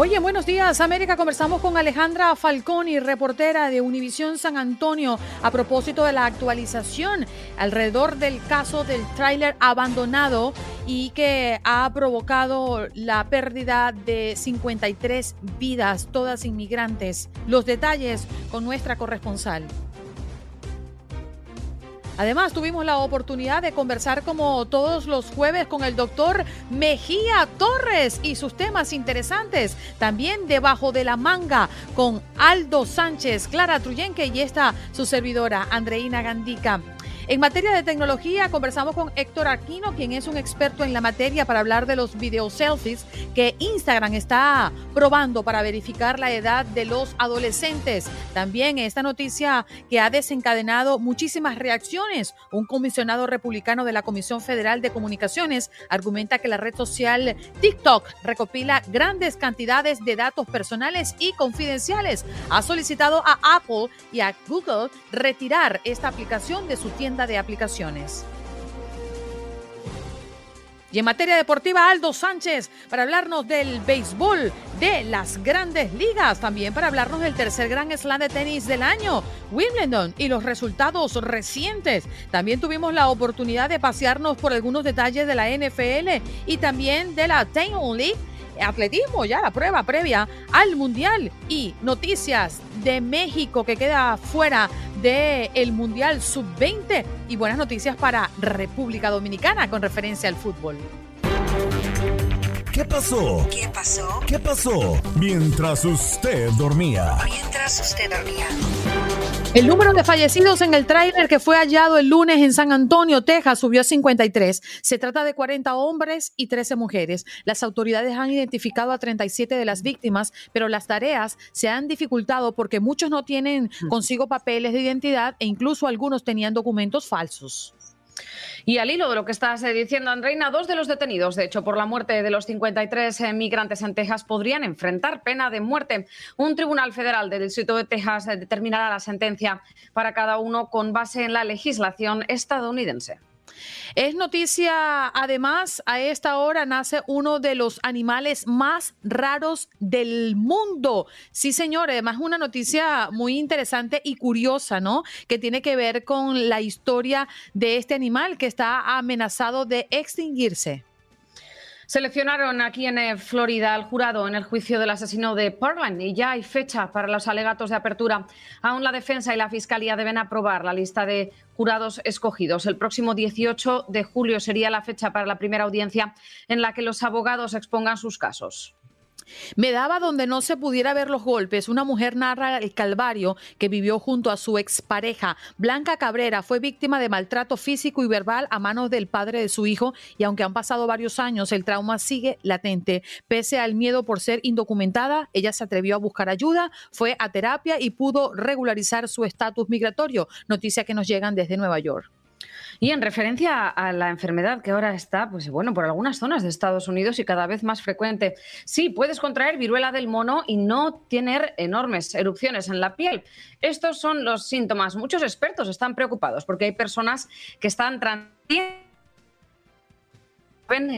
Hoy en Buenos Días América conversamos con Alejandra Falconi, reportera de Univisión San Antonio, a propósito de la actualización alrededor del caso del tráiler abandonado y que ha provocado la pérdida de 53 vidas, todas inmigrantes. Los detalles con nuestra corresponsal. Además, tuvimos la oportunidad de conversar como todos los jueves con el doctor Mejía Torres y sus temas interesantes. También debajo de la manga con Aldo Sánchez, Clara Truyenque y esta su servidora, Andreina Gandica. En materia de tecnología, conversamos con Héctor Aquino, quien es un experto en la materia para hablar de los video selfies que Instagram está probando para verificar la edad de los adolescentes. También esta noticia que ha desencadenado muchísimas reacciones. Un comisionado republicano de la Comisión Federal de Comunicaciones argumenta que la red social TikTok recopila grandes cantidades de datos personales y confidenciales. Ha solicitado a Apple y a Google retirar esta aplicación de su tienda de aplicaciones. Y en materia deportiva, Aldo Sánchez para hablarnos del béisbol, de las grandes ligas, también para hablarnos del tercer gran slam de tenis del año, Wimbledon, y los resultados recientes. También tuvimos la oportunidad de pasearnos por algunos detalles de la NFL y también de la Taylor League atletismo, ya la prueba previa al Mundial y noticias de México que queda fuera del el Mundial Sub-20 y buenas noticias para República Dominicana con referencia al fútbol. ¿Qué pasó? ¿Qué pasó? ¿Qué pasó? Mientras usted dormía. Mientras usted dormía. El número de fallecidos en el tráiler que fue hallado el lunes en San Antonio, Texas, subió a 53. Se trata de 40 hombres y 13 mujeres. Las autoridades han identificado a 37 de las víctimas, pero las tareas se han dificultado porque muchos no tienen consigo papeles de identidad e incluso algunos tenían documentos falsos. Y al hilo de lo que estás eh, diciendo, Andreina, dos de los detenidos, de hecho, por la muerte de los 53 eh, migrantes en Texas, podrían enfrentar pena de muerte. Un tribunal federal del Distrito de Texas eh, determinará la sentencia para cada uno con base en la legislación estadounidense. Es noticia, además, a esta hora nace uno de los animales más raros del mundo. Sí, señor, además una noticia muy interesante y curiosa, ¿no? Que tiene que ver con la historia de este animal que está amenazado de extinguirse. Seleccionaron aquí en eh, Florida al jurado en el juicio del asesino de Portland y ya hay fecha para los alegatos de apertura. Aún la defensa y la fiscalía deben aprobar la lista de jurados escogidos. El próximo 18 de julio sería la fecha para la primera audiencia en la que los abogados expongan sus casos. Me daba donde no se pudiera ver los golpes. Una mujer narra el calvario que vivió junto a su expareja. Blanca Cabrera fue víctima de maltrato físico y verbal a manos del padre de su hijo y aunque han pasado varios años, el trauma sigue latente. Pese al miedo por ser indocumentada, ella se atrevió a buscar ayuda, fue a terapia y pudo regularizar su estatus migratorio. Noticia que nos llegan desde Nueva York. Y en referencia a la enfermedad que ahora está, pues bueno, por algunas zonas de Estados Unidos y cada vez más frecuente. Sí, puedes contraer viruela del mono y no tener enormes erupciones en la piel. Estos son los síntomas. Muchos expertos están preocupados porque hay personas que están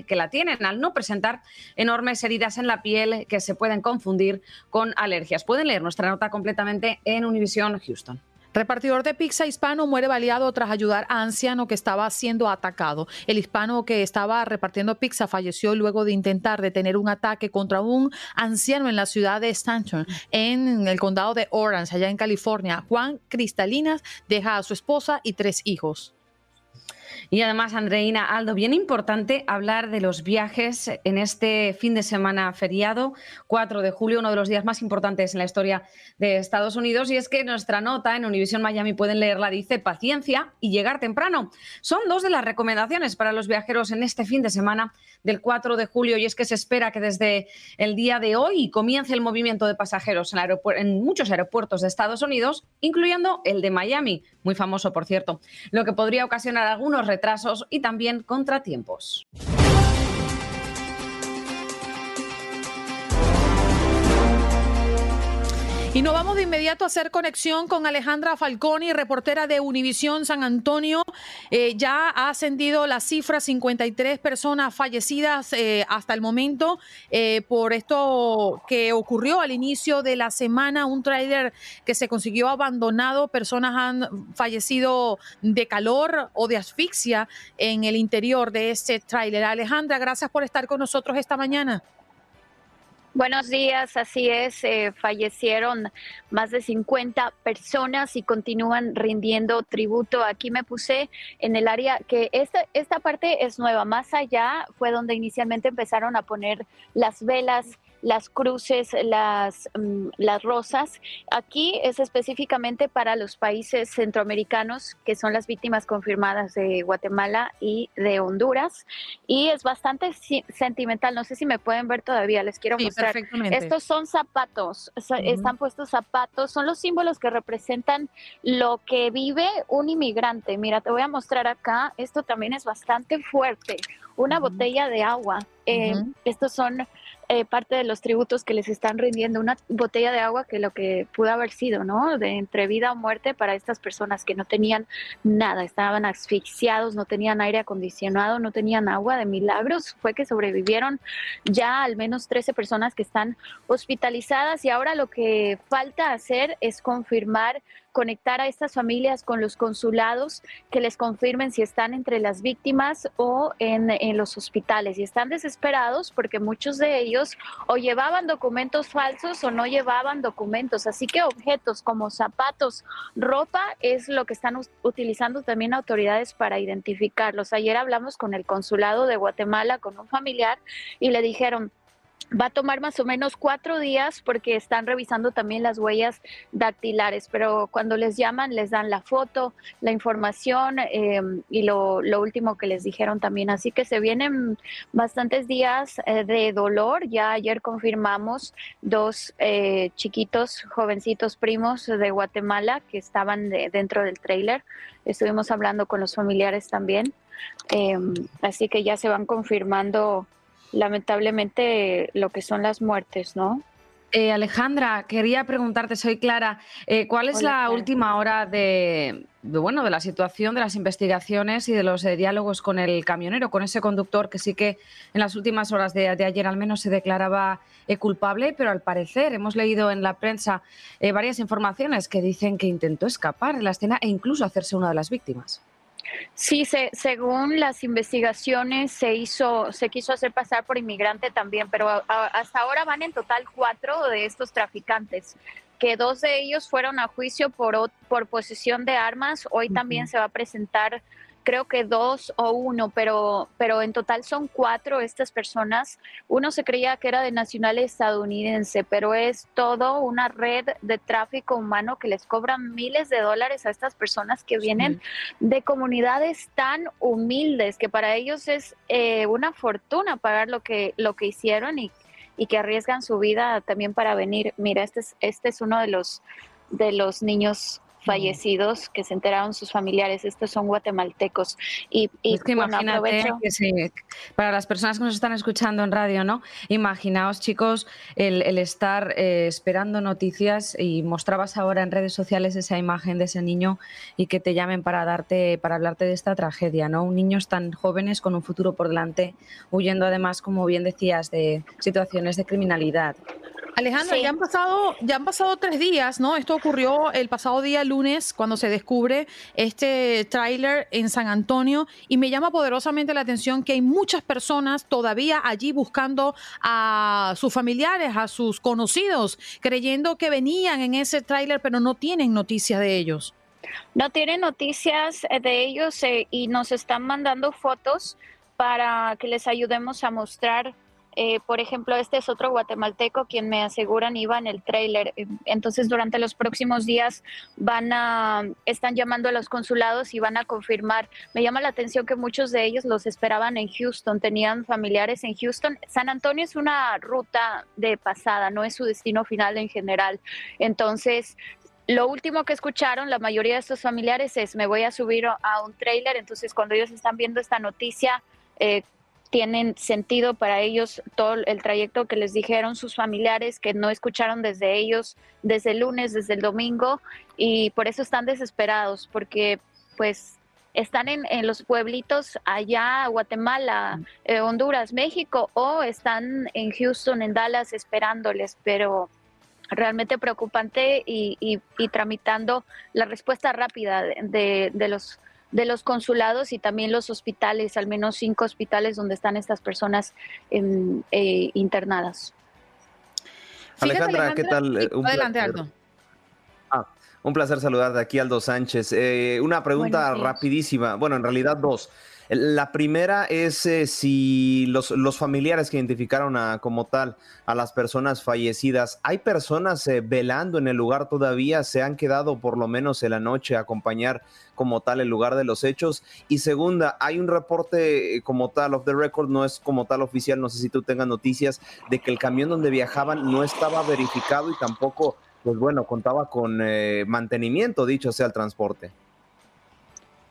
que la tienen al no presentar enormes heridas en la piel que se pueden confundir con alergias. Pueden leer nuestra nota completamente en Univision Houston. Repartidor de pizza hispano muere baleado tras ayudar a anciano que estaba siendo atacado. El hispano que estaba repartiendo pizza falleció luego de intentar detener un ataque contra un anciano en la ciudad de Stanton, en el condado de Orange, allá en California. Juan Cristalinas deja a su esposa y tres hijos. Y además, Andreina Aldo, bien importante hablar de los viajes en este fin de semana feriado, 4 de julio, uno de los días más importantes en la historia de Estados Unidos. Y es que nuestra nota en Univision Miami pueden leerla, dice paciencia y llegar temprano. Son dos de las recomendaciones para los viajeros en este fin de semana del 4 de julio. Y es que se espera que desde el día de hoy comience el movimiento de pasajeros en, en muchos aeropuertos de Estados Unidos, incluyendo el de Miami, muy famoso, por cierto, lo que podría ocasionar algunos retrasos y también contratiempos. Y nos vamos de inmediato a hacer conexión con Alejandra Falconi, reportera de Univisión San Antonio. Eh, ya ha ascendido la cifra 53 personas fallecidas eh, hasta el momento eh, por esto que ocurrió al inicio de la semana, un tráiler que se consiguió abandonado, personas han fallecido de calor o de asfixia en el interior de este tráiler. Alejandra, gracias por estar con nosotros esta mañana. Buenos días, así es, eh, fallecieron más de 50 personas y continúan rindiendo tributo. Aquí me puse en el área que esta, esta parte es nueva, más allá fue donde inicialmente empezaron a poner las velas las cruces, las, mm, las rosas. Aquí es específicamente para los países centroamericanos, que son las víctimas confirmadas de Guatemala y de Honduras. Y es bastante sentimental. No sé si me pueden ver todavía, les quiero mostrar. Estos son zapatos, están puestos zapatos, son los símbolos que representan lo que vive un inmigrante. Mira, te voy a mostrar acá, esto también es bastante fuerte. Una botella de agua. Eh, estos son eh, parte de los tributos que les están rindiendo, una botella de agua que lo que pudo haber sido, ¿no? De entre vida o muerte para estas personas que no tenían nada, estaban asfixiados, no tenían aire acondicionado, no tenían agua, de milagros fue que sobrevivieron ya al menos 13 personas que están hospitalizadas y ahora lo que falta hacer es confirmar conectar a estas familias con los consulados que les confirmen si están entre las víctimas o en, en, los hospitales. Y están desesperados porque muchos de ellos o llevaban documentos falsos o no llevaban documentos. Así que objetos como zapatos, ropa es lo que están utilizando también autoridades para identificarlos. Ayer hablamos con el consulado de Guatemala, con un familiar, y le dijeron, Va a tomar más o menos cuatro días porque están revisando también las huellas dactilares, pero cuando les llaman les dan la foto, la información em, y lo, último que les dijeron también. Así que se vienen bastantes días eh, de dolor. Ya ayer confirmamos dos eh, chiquitos, jovencitos primos de Guatemala que estaban dentro del trailer. Estuvimos hablando con los familiares también. Em, así que ya se van confirmando lamentablemente lo que son las muertes, ¿no? Eh, Alejandra, quería preguntarte, soy Clara, eh, ¿cuál es la última hora de, bueno, de la situación, de las investigaciones y de los eh, diálogos con el camionero, con ese conductor que sí que en las últimas horas de, ayer al menos se declaraba culpable, pero al parecer hemos leído en la prensa varias informaciones que dicen que intentó escapar de la escena e incluso hacerse una de las víctimas? Sí, se, según las investigaciones se hizo, se quiso hacer pasar por inmigrante también, pero hasta ahora van en total cuatro de estos traficantes que dos de ellos fueron a juicio por, por posesión de armas. Hoy también se va a presentar creo que dos o uno, pero, pero en total son cuatro estas personas. Uno se creía que era de nacional estadounidense, pero es todo una red de tráfico humano que les cobran miles de dólares a estas personas que vienen de comunidades tan humildes que para ellos es eh, una fortuna pagar lo que, lo que hicieron y, y que arriesgan su vida también para venir. Mira, este es, este es uno de los de los niños fallecidos que se enteraron sus familiares. Estos son guatemaltecos. Y, es que imagínate que para las personas que nos están escuchando en radio, ¿no? Imaginaos, chicos, el, estar eh, esperando noticias y mostrabas ahora en redes sociales esa imagen de ese niño y que te llamen para darte, para hablarte de esta tragedia, ¿no? Un niños tan jóvenes con un futuro por delante, huyendo además, como bien decías, de situaciones de criminalidad. Alejandra, ya han pasado, ya han pasado tres días, ¿no? Esto ocurrió el pasado día lunes cuando se descubre este tráiler en San Antonio y me llama poderosamente la atención que hay muchas personas todavía allí buscando a sus familiares, a sus conocidos, creyendo que venían en ese tráiler, pero no tienen noticias de ellos. No tienen noticias eh, de ellos eh, y nos están mandando fotos para que les ayudemos a mostrar eh, por ejemplo, este es otro guatemalteco quien me aseguran iba en el trailer. Entonces, durante los próximos días van a, están llamando a los consulados y van a confirmar. Me llama la atención que muchos de ellos los esperaban en Houston, tenían familiares en Houston. San Antonio es una ruta de pasada, no es su destino final en general. Entonces, lo último que escucharon la mayoría de estos familiares es me voy a subir a un trailer. Entonces, cuando ellos están viendo esta noticia, eh, tienen sentido para ellos todo el trayecto que les dijeron sus familiares que no escucharon desde ellos desde el lunes, desde el domingo y por eso están desesperados porque pues están en, los pueblitos allá, Guatemala, eh, Honduras, México o están en Houston, en Dallas esperándoles, pero realmente preocupante y, y, tramitando la respuesta rápida de, de los de los consulados y también los hospitales, al menos cinco hospitales donde están estas personas em, eh, internadas. Alejandra, ¿qué tal? Eh, un Adelante, Aldo. Ah, un placer saludarte aquí, Aldo Sánchez. Eh, una pregunta rapidísima, bueno, en realidad dos. La primera es eh, si los, familiares que identificaron a, como tal a las personas fallecidas, ¿hay personas eh, velando en el lugar todavía? ¿Se han quedado por lo menos en la noche a acompañar como tal el lugar de los hechos? Y segunda, hay un reporte eh, como tal, of the record, no es como tal oficial, no sé si tú tengas noticias, de que el camión donde viajaban no estaba verificado y tampoco, pues bueno, contaba con mantenimiento, dicho sea el transporte.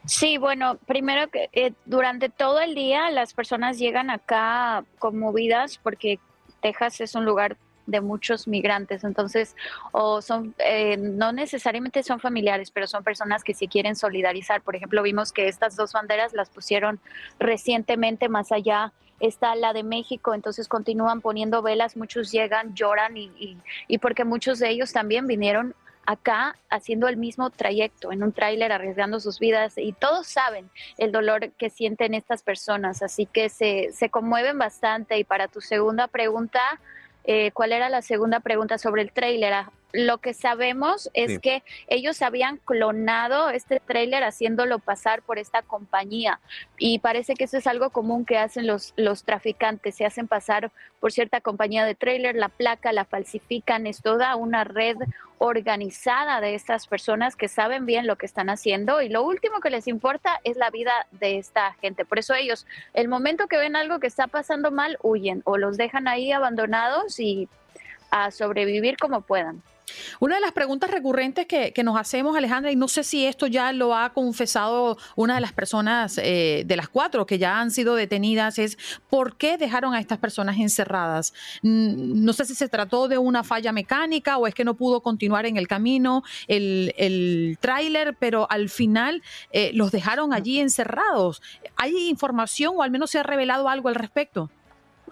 Sí, bueno, primero que eh, durante todo el día las personas llegan acá conmovidas porque Texas es un lugar de muchos migrantes, entonces, o son, eh, no necesariamente son familiares, pero son personas que se quieren solidarizar. Por ejemplo, vimos que estas dos banderas las pusieron recientemente más allá está la de México, entonces continúan poniendo velas, muchos llegan, lloran y, y, y porque muchos de ellos también vinieron acá haciendo el mismo trayecto, en un tráiler, arriesgando sus vidas y todos saben el dolor que sienten estas personas, así que se, se conmueven bastante. Y para tu segunda pregunta, eh, ¿cuál era la segunda pregunta sobre el tráiler? Lo que sabemos es que ellos habían clonado este tráiler haciéndolo pasar por esta compañía y parece que eso es algo común que hacen los, los traficantes, se hacen pasar por cierta compañía de tráiler, la placa la falsifican, es toda una red organizada de estas personas que saben bien lo que están haciendo y lo último que les importa es la vida de esta gente. Por eso ellos, el momento que ven algo que está pasando mal, huyen o los dejan ahí abandonados y a sobrevivir como puedan. Una de las preguntas recurrentes que, nos hacemos, Alejandra, y no sé si esto ya lo ha confesado una de las personas eh, de las cuatro que ya han sido detenidas, es ¿por qué dejaron a estas personas encerradas? Mm, no sé si se trató de una falla mecánica o es que no pudo continuar en el camino el, el tráiler, pero al final eh, los dejaron allí encerrados. ¿Hay información o al menos se ha revelado algo al respecto?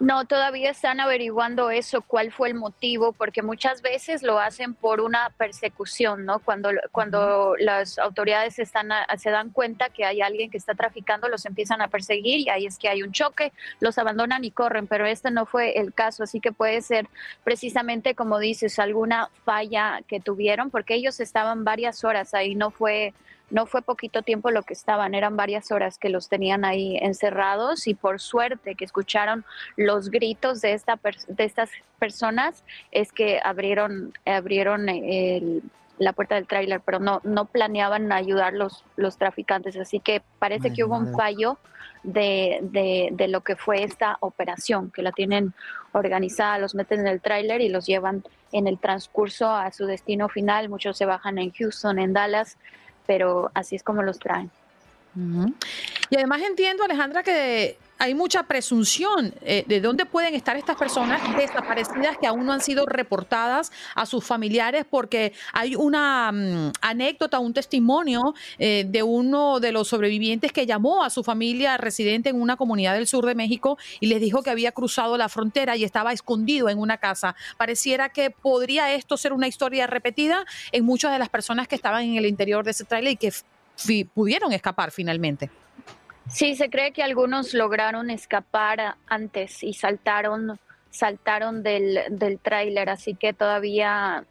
No, todavía están averiguando eso, cuál fue el motivo, porque muchas veces lo hacen por una persecución, ¿no? Cuando, cuando las autoridades están se dan cuenta que hay alguien que está traficando, los empiezan a perseguir y ahí es que hay un choque, los abandonan y corren, pero este no fue el caso, así que puede ser precisamente como dices, alguna falla que tuvieron, porque ellos estaban varias horas ahí, no fue no fue poquito tiempo lo que estaban, eran varias horas que los tenían ahí encerrados y por suerte que escucharon los gritos de, esta de estas personas es que abrieron, abrieron la puerta del tráiler, pero no, no planeaban ayudar los, los traficantes, así que parece que hubo un fallo de, de, de, lo que fue esta operación, que la tienen organizada, los meten en el tráiler y los llevan en el transcurso a su destino final, muchos se bajan en Houston, en Dallas, pero así es como los traen. Y además entiendo, Alejandra, que hay mucha presunción eh, de dónde pueden estar estas personas desaparecidas que aún no han sido reportadas a sus familiares porque hay una mm, anécdota, un testimonio eh, de uno de los sobrevivientes que llamó a su familia residente en una comunidad del sur de México y les dijo que había cruzado la frontera y estaba escondido en una casa. Pareciera que podría esto ser una historia repetida en muchas de las personas que estaban en el interior de ese trailer y que pudieron escapar finalmente. Sí, se cree que algunos lograron escapar antes y saltaron, saltaron del, del tráiler, así que todavía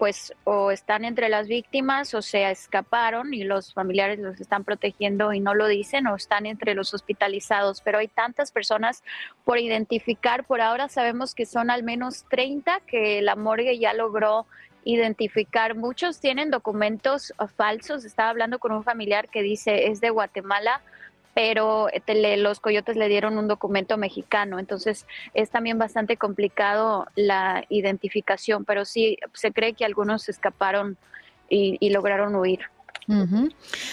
pues o están entre las víctimas o se escaparon y los familiares los están protegiendo y no lo dicen o están entre los hospitalizados. Pero hay tantas personas por identificar. Por ahora sabemos que son al menos 30 que la morgue ya logró identificar. Muchos tienen documentos falsos. Estaba hablando con un familiar que dice es de Guatemala pero eh, los coyotes le dieron un documento mexicano, entonces es también bastante complicado la identificación, pero sí se cree que algunos escaparon y, lograron huir.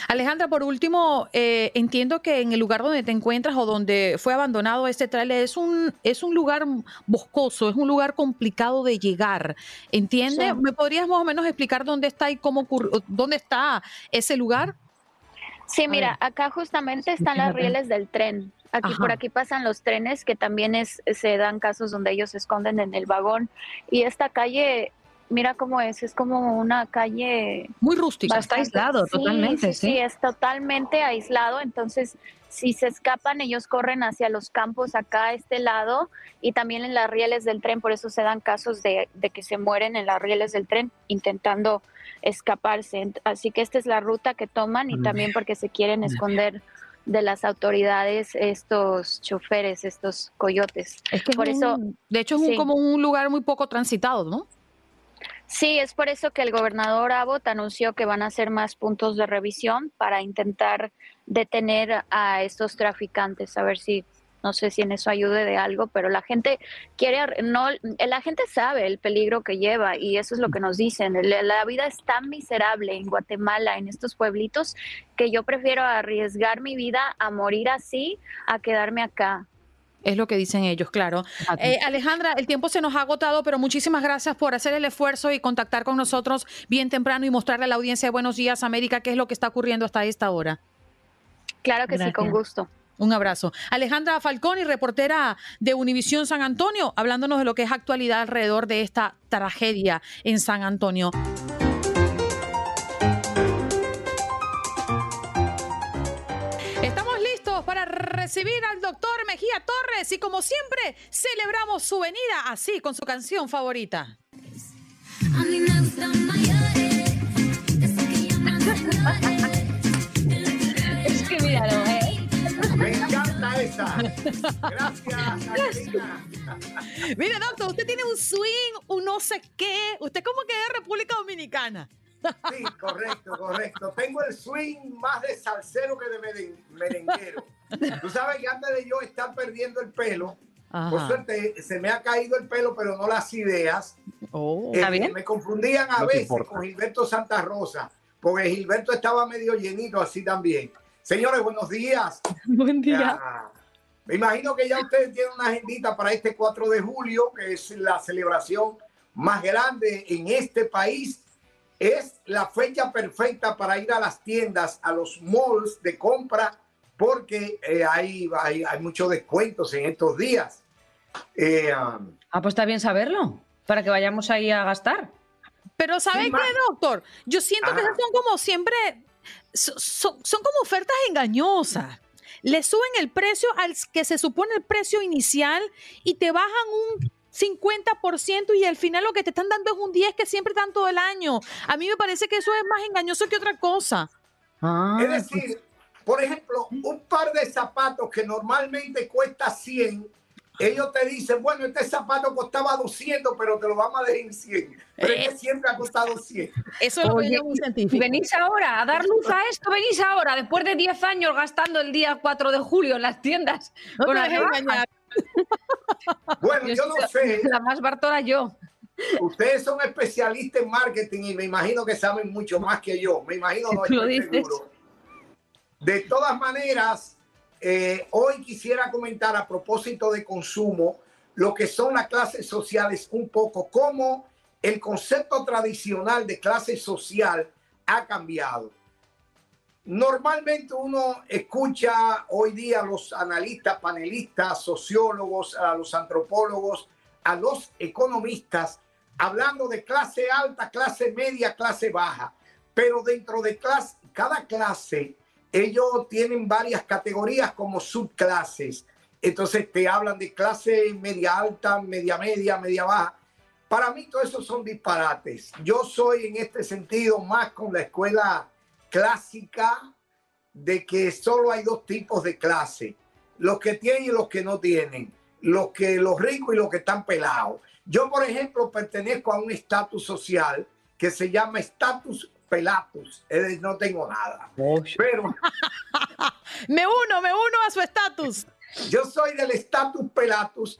Alejandra, por último, eh, entiendo que en el lugar donde te encuentras o donde fue abandonado este trailer es un, es un lugar boscoso, es un lugar complicado de llegar. ¿Entiendes? ¿Me podrías más o menos explicar dónde está y cómo dónde está ese lugar? Sí, mira, acá justamente están las rieles del tren. Aquí por aquí pasan los trenes que también es, se dan casos donde ellos se esconden en el vagón. Y esta calle mira cómo es, es como una calle muy rústica. Está aislado totalmente, sí, sí, es totalmente aislado, entonces si se escapan ellos corren hacia los campos acá a este lado y también en las rieles del tren, por eso se dan casos de, de que se mueren en las rieles del tren intentando escaparse. Así que esta es la ruta que toman y también porque se quieren esconder de las autoridades estos choferes, estos coyotes. Es que por eso, de hecho es como un lugar muy poco transitado, ¿no? Sí, es por eso que el gobernador Abbott anunció que van a hacer más puntos de revisión para intentar detener a estos traficantes, a ver si no sé si en eso ayude de algo, pero la gente quiere, no, la gente sabe el peligro que lleva y eso es lo que nos dicen. La vida es tan miserable en Guatemala, en estos pueblitos, que yo prefiero arriesgar mi vida a morir así, a quedarme acá. Es lo que dicen ellos, claro. Eh, Alejandra, el tiempo se nos ha agotado, pero muchísimas gracias por hacer el esfuerzo y contactar con nosotros bien temprano y mostrarle a la audiencia de Buenos Días América qué es lo que está ocurriendo hasta esta hora. Claro que sí, con gusto. Un abrazo. Alejandra Falconi, reportera de Univisión San Antonio, hablándonos de lo que es actualidad alrededor de esta tragedia en San Antonio. Recibir al doctor Mejía Torres y como siempre celebramos su venida así con su canción favorita. es que míralo, ¿eh? Me encanta esa. Gracias, Mire, doctor, usted tiene un swing, un no sé qué. Usted como que es República Dominicana. Sí, correcto, correcto. Tengo el swing más de salsero que de merenguero. Tú sabes que antes de yo estar perdiendo el pelo, por suerte se me ha caído el pelo, pero no las ideas. Oh, eh, me confundían a veces con Gilberto Santa Rosa, porque Gilberto estaba medio llenito así también. Señores, buenos días. Buen día. me imagino que ya ustedes tienen una agendita para este 4 de julio, que es la celebración más grande en este país. Es la fecha perfecta para ir a las tiendas, a los malls de compra porque eh, hay, hay, muchos descuentos en estos días. Eh, um, ah, pues está bien saberlo, para que vayamos ahí a gastar. Pero ¿sabe qué, doctor? Yo siento que son como siempre, son, como ofertas engañosas. Le suben el precio al que se supone el precio inicial y te bajan un 50% y al final lo que te están dando es un 10 que siempre dan todo el año. A mí me parece que eso es más engañoso que otra cosa. Ah, es decir, por ejemplo, un par de zapatos que normalmente cuesta 100, ellos te dicen, bueno, este zapato costaba 200, pero te lo vamos a dejar en 100. Pero es que eh. siempre ha costado 100. Eso es lo que un científico. Venís ahora a dar luz a esto, venís ahora, después de 10 años gastando el día 4 de julio en las tiendas. No engañar. Bueno, yo no sé. La más bartora yo. Ustedes son especialistas en marketing y me imagino que saben mucho más que yo. Me imagino no estoy seguro. De todas maneras, eh, hoy quisiera comentar a propósito de consumo lo que son las clases sociales un poco, cómo el concepto tradicional de clase social ha cambiado. Normalmente uno escucha hoy día a los analistas, panelistas, sociólogos, a los antropólogos, a los economistas hablando de clase alta, clase media, clase baja. Pero dentro de cada clase, ellos tienen varias categorías como subclases. Entonces te hablan de clase media alta, media media, media baja. Para mí todo eso son disparates. Yo soy en este sentido más con la escuela clásica de que solo hay dos tipos de clase, los que tienen y los que no tienen, los que los ricos y los que están pelados. Yo, por ejemplo, pertenezco a un estatus social que se llama estatus pelatus, no tengo nada. Pero me uno, me uno a su estatus. Yo soy del estatus pelatus,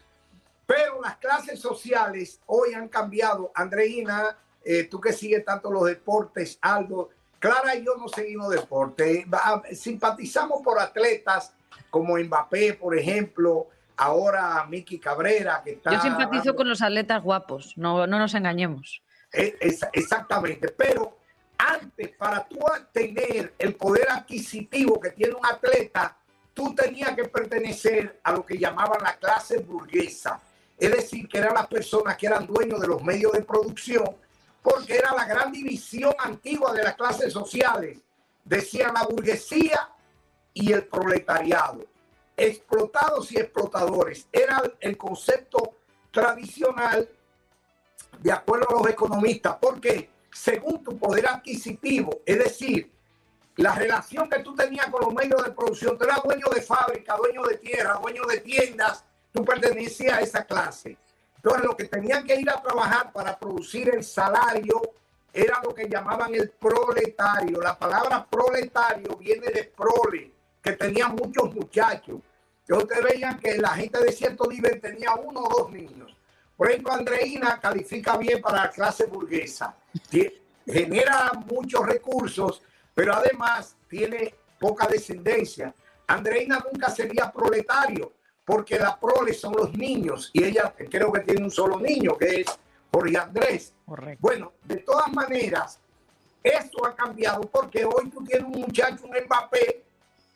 pero las clases sociales hoy han cambiado. Andreina, eh, tú que sigues tanto los deportes, Aldo, Clara y yo no seguimos deporte. Simpatizamos por atletas como Mbappé, por ejemplo, ahora Miki Cabrera, que está... Yo simpatizo con los atletas guapos, no, no nos engañemos. E, exactamente, pero antes, para tú tener el poder adquisitivo que tiene un atleta, tú tenías que pertenecer a lo que llamaban la clase burguesa. Es decir, que eran las personas que eran dueños de los medios de producción porque era la gran división antigua de las clases sociales. Decían la burguesía y el proletariado. Explotados y explotadores. Era el concepto tradicional de acuerdo a los economistas. Porque según tu poder adquisitivo, es decir, la relación que tú tenías con los medios de producción, tú eras dueño de fábrica, dueño de tierra, dueño de tiendas, tú pertenecías a esa clase. Entonces, lo que tenían que ir a trabajar para producir el salario era lo que llamaban el proletario. La palabra proletario viene de prole, que tenía muchos muchachos. Entonces, ustedes veían que la gente de cierto nivel tenía uno o dos niños. Por ejemplo, Andreina califica bien para la clase burguesa. Genera muchos recursos, pero además tiene poca descendencia. Andreina nunca sería proletario porque la prole son los niños y ella creo que tiene un solo niño que es Jorge Andrés. Bueno, de todas maneras, esto ha cambiado porque hoy tú tienes un muchacho, un Mbappé,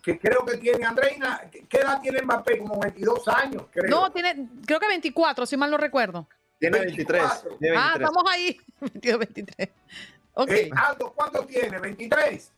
que creo que tiene, Andreina, ¿qué edad tiene Mbappé? Como 22 años, creo. No, tiene, creo que 24, si mal no recuerdo. Tiene 23. Ah, estamos ahí. 22, 23. Okay. Eh, Aldo, ¿cuánto tiene? 23.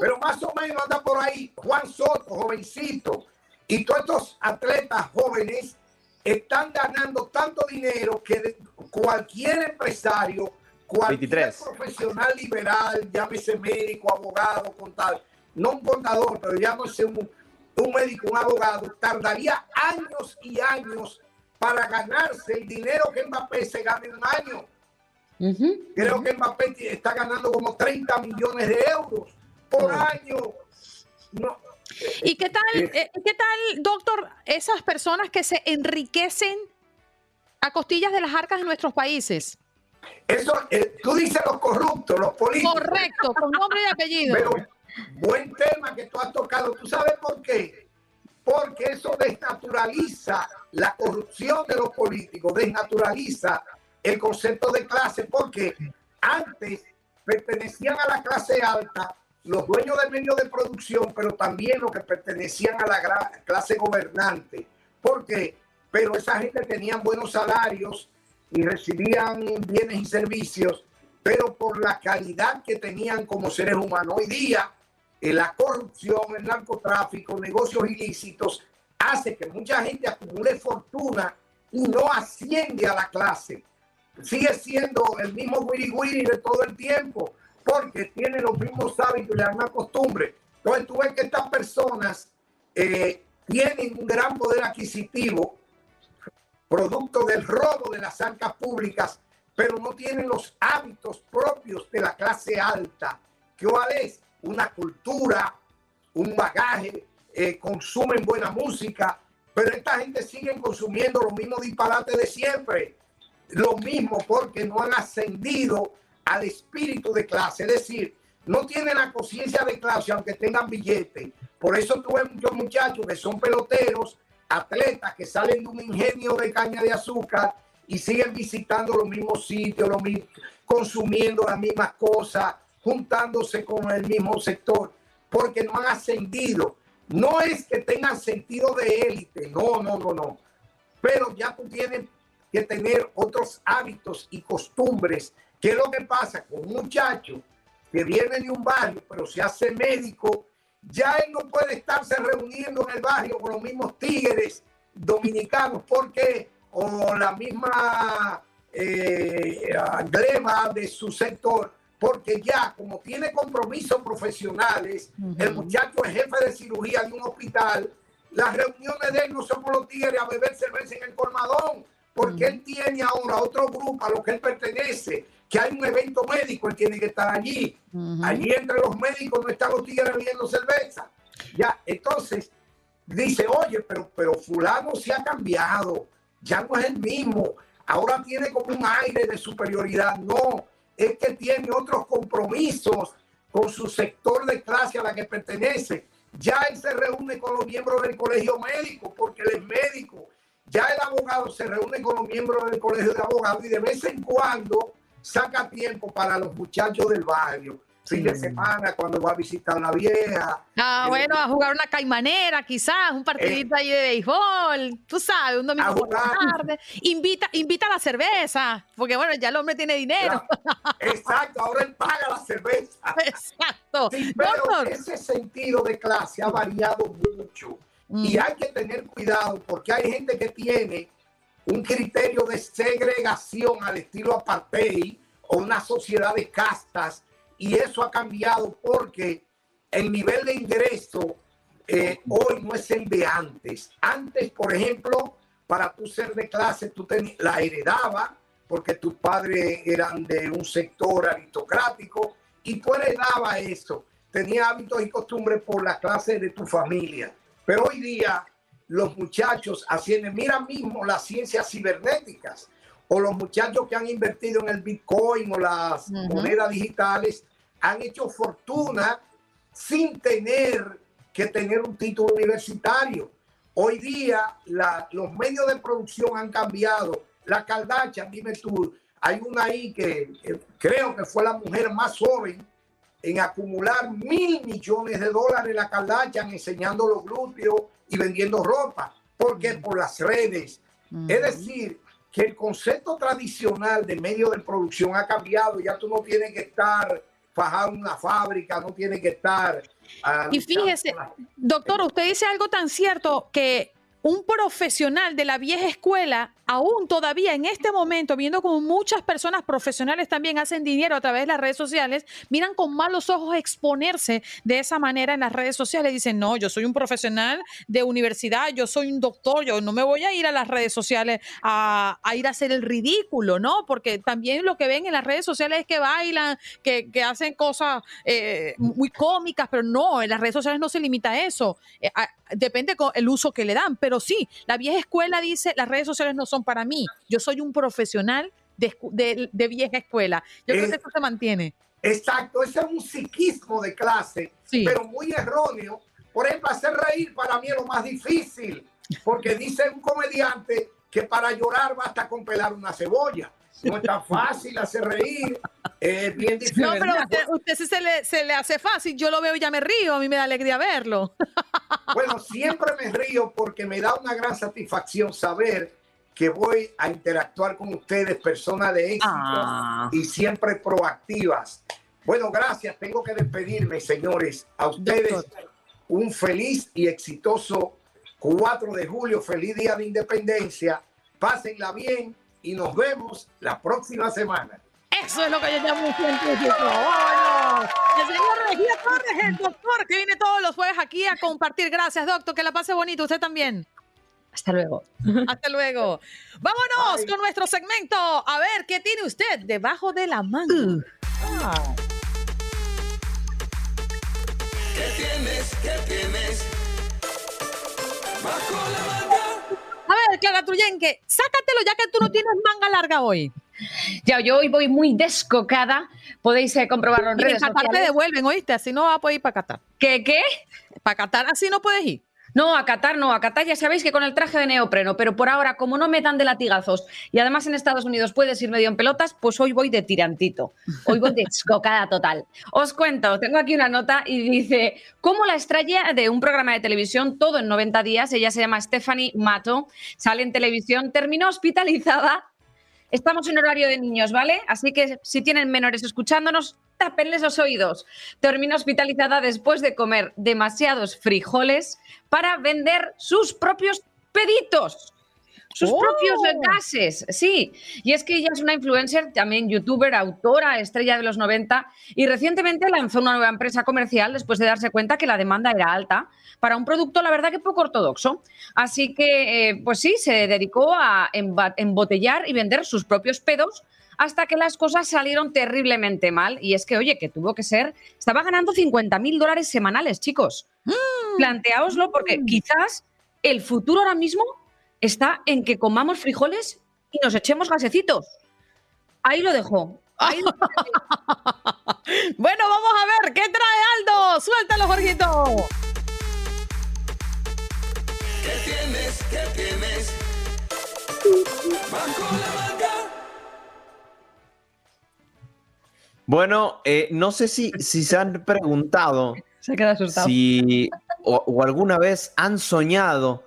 Pero más o menos anda por ahí. Juan Soto, jovencito y todos estos atletas jóvenes están ganando tanto dinero que cualquier empresario, cualquier profesional liberal, llámese médico, abogado, contador, no un contador, pero llámese un, un médico, un abogado, tardaría años y años para ganarse el dinero que Mbappé se gana en un año. Creo que Mbappé está ganando como 30 millones de euros por año. No, ¿Y qué tal, eh, qué tal, doctor, esas personas que se enriquecen a costillas de las arcas de nuestros países? Eso, eh, tú dices los corruptos, los políticos. Correcto, con nombre y apellido. Pero buen tema que tú has tocado. ¿Tú sabes por qué? Porque eso desnaturaliza la corrupción de los políticos, desnaturaliza el concepto de clase, porque antes pertenecían a la clase alta los dueños del medio de producción, pero también los que pertenecían a la clase gobernante. ¿Por qué? Pero esa gente tenía buenos salarios y recibían bienes y servicios, pero por la calidad que tenían como seres humanos. Hoy día, eh, la corrupción, el narcotráfico, negocios ilícitos, hace que mucha gente acumule fortuna y no asciende a la clase. Sigue siendo el mismo wiri wiri de todo el tiempo porque tiene los mismos hábitos y la misma costumbre. Entonces tú ves que estas personas eh, tienen un gran poder adquisitivo, producto del robo de las arcas públicas, pero no tienen los hábitos propios de la clase alta. ¿Cuál es? Una cultura, un bagaje, eh, consumen buena música, pero esta gente sigue consumiendo los mismos disparates de siempre. Lo mismo porque no han ascendido al espíritu de clase. Es decir, no tienen la conciencia de clase, aunque tengan billetes. Por eso tuve muchos muchachos que son peloteros, atletas que salen de un ingenio de caña de azúcar y siguen visitando los mismos sitios, los mismos, consumiendo las mismas cosas, juntándose con el mismo sector, porque no han ascendido. No es que tengan sentido de élite, no, no, no, no. Pero ya tú tienes que tener otros hábitos y costumbres. ¿Qué es lo que pasa con un muchacho que viene de un barrio, pero se hace médico? Ya él no puede estarse reuniendo en el barrio con los mismos tigres dominicanos porque o la misma eh, de su sector, porque ya como tiene compromisos profesionales, el muchacho es jefe de cirugía de un hospital, las reuniones de él no son con los tigres a beber cerveza en el colmadón, porque él tiene ahora otro grupo a lo que él pertenece, que hay un evento médico, él tiene que estar allí. Allí entre los médicos no están los tigres bebiendo cerveza. Ya, entonces dice, oye, pero, pero fulano se ha cambiado, ya no es el mismo, ahora tiene como un aire de superioridad. No, es que tiene otros compromisos con su sector de clase a la que pertenece. Ya él se reúne con los miembros del colegio médico porque él es médico. Ya el abogado se reúne con los miembros del colegio de abogados y de vez en cuando saca tiempo para los muchachos del barrio fin de semana cuando va a visitar a la vieja. Ah, eh, bueno, a jugar una caimanera, quizás, un partidito eh, ahí de béisbol, tú sabes, un domingo por la tarde. Invita, invita a la cerveza, porque bueno, ya el hombre tiene dinero. Exacto, ahora él paga la cerveza. Exacto. pero ese sentido de clase ha variado mucho y mm. hay que tener cuidado porque hay gente que tiene un criterio de segregación al estilo apartheid o una sociedad de castas y eso ha cambiado porque el nivel de ingreso eh, hoy no es el de antes. Antes, por ejemplo, para tú ser de clase, tú la heredaba porque tus padres eran de un sector aristocrático y tú heredabas eso. Tenía hábitos y costumbres por la clase de tu familia. Pero hoy día los muchachos ascienden, mira mismo las ciencias cibernéticas o los muchachos que han invertido en el Bitcoin o las monedas digitales han hecho fortuna sin tener que tener un título universitario. Hoy día los medios de producción han cambiado. La caldacha, dime tú, hay una ahí que, creo que fue la mujer más joven en acumular mil millones de dólares la caldacha enseñando los glúteos y vendiendo ropa. porque Por las redes. Es decir, que el concepto tradicional de medio de producción ha cambiado. Ya tú no tienes que estar fajado en una fábrica, no tiene que estar. y fíjese, doctor, usted dice algo tan cierto que un profesional de la vieja escuela, aún todavía en este momento, viendo como muchas personas profesionales también hacen dinero a través de las redes sociales, miran con malos ojos exponerse de esa manera en las redes sociales. Dicen, no, yo soy un profesional de universidad, yo soy un doctor, yo no me voy a ir a las redes sociales a, ir a hacer el ridículo, ¿no? Porque también lo que ven en las redes sociales es que bailan, que, hacen cosas eh, muy cómicas, pero no, en las redes sociales no se limita a eso. Eh, depende con el uso que le dan, pero sí, la vieja escuela dice, las redes sociales no son para mí, yo soy un profesional de, vieja escuela. Yo creo que eso se mantiene. Exacto, ese es un psiquismo de clase, pero muy erróneo. Por ejemplo, hacer reír para mí es lo más difícil, porque dice un comediante que para llorar basta con pelar una cebolla. No es tan fácil hacer reír, es bien difícil. No, pero usted, usted se, le, se le hace fácil, yo lo veo y ya me río, a mí me da alegría verlo. Bueno, siempre me río porque me da una gran satisfacción saber que voy a interactuar con ustedes, personas de éxito ah. y siempre proactivas. Bueno, gracias. Tengo que despedirme, señores. A ustedes un feliz y exitoso 4 de julio, feliz día de independencia. Pásenla bien y nos vemos la próxima semana. Eso es lo que yo llamo un científico. ¡Oh, El señor Regina Torres, el doctor, que viene todos los jueves aquí a compartir. Gracias, doctor. Que la pase bonito. Usted también. Hasta luego. Hasta luego. Vámonos con nuestro segmento. A ver, ¿qué tiene usted debajo de la manga? Uh. ¿Qué tienes? ¿Qué tienes? Bajo la manga. A ver, Clara Truyenque, sácatelo ya que tú no tienes manga larga hoy. Ya, yo hoy voy muy descocada. Podéis eh, comprobarlo en redes sociales. te devuelven, ¿oíste? Así no vas a poder ir para Qatar. ¿Qué, qué? Para Qatar así no puedes ir. No, a Qatar no, a Qatar ya sabéis que con el traje de neopreno, pero por ahora, como no me dan de latigazos y además en Estados Unidos puedes ir medio en pelotas, pues hoy voy de tirantito. Hoy voy de descocada total. Os cuento, tengo aquí una nota y dice, ¿cómo la estrella de un programa de televisión, todo en 90 días, ella se llama Stephanie Mato, sale en televisión, terminó hospitalizada Estamos en horario de niños, ¿vale? Así que si tienen menores escuchándonos, tápenles los oídos. Termina hospitalizada después de comer demasiados frijoles para vender sus propios peditos sus propios oh. gases, sí. Y es que ella es una influencer, también youtuber, autora, estrella de los 90 y recientemente lanzó una nueva empresa comercial después de darse cuenta que la demanda era alta para un producto, la verdad que poco ortodoxo. Así que, eh, pues sí, se dedicó a embotellar y vender sus propios pedos hasta que las cosas salieron terriblemente mal. Y es que, oye, que tuvo que ser, estaba ganando 50 mil dólares semanales, chicos. Mm. Planteaoslo porque quizás el futuro ahora mismo está en que comamos frijoles y nos echemos gasecitos. Ahí lo dejo. bueno, vamos a ver, ¿qué trae Aldo? Suéltalo, Jorgito. ¿Qué tienes? ¿Qué tienes? Bueno, eh, no sé si, si se han preguntado se queda asustado. si o alguna vez han soñado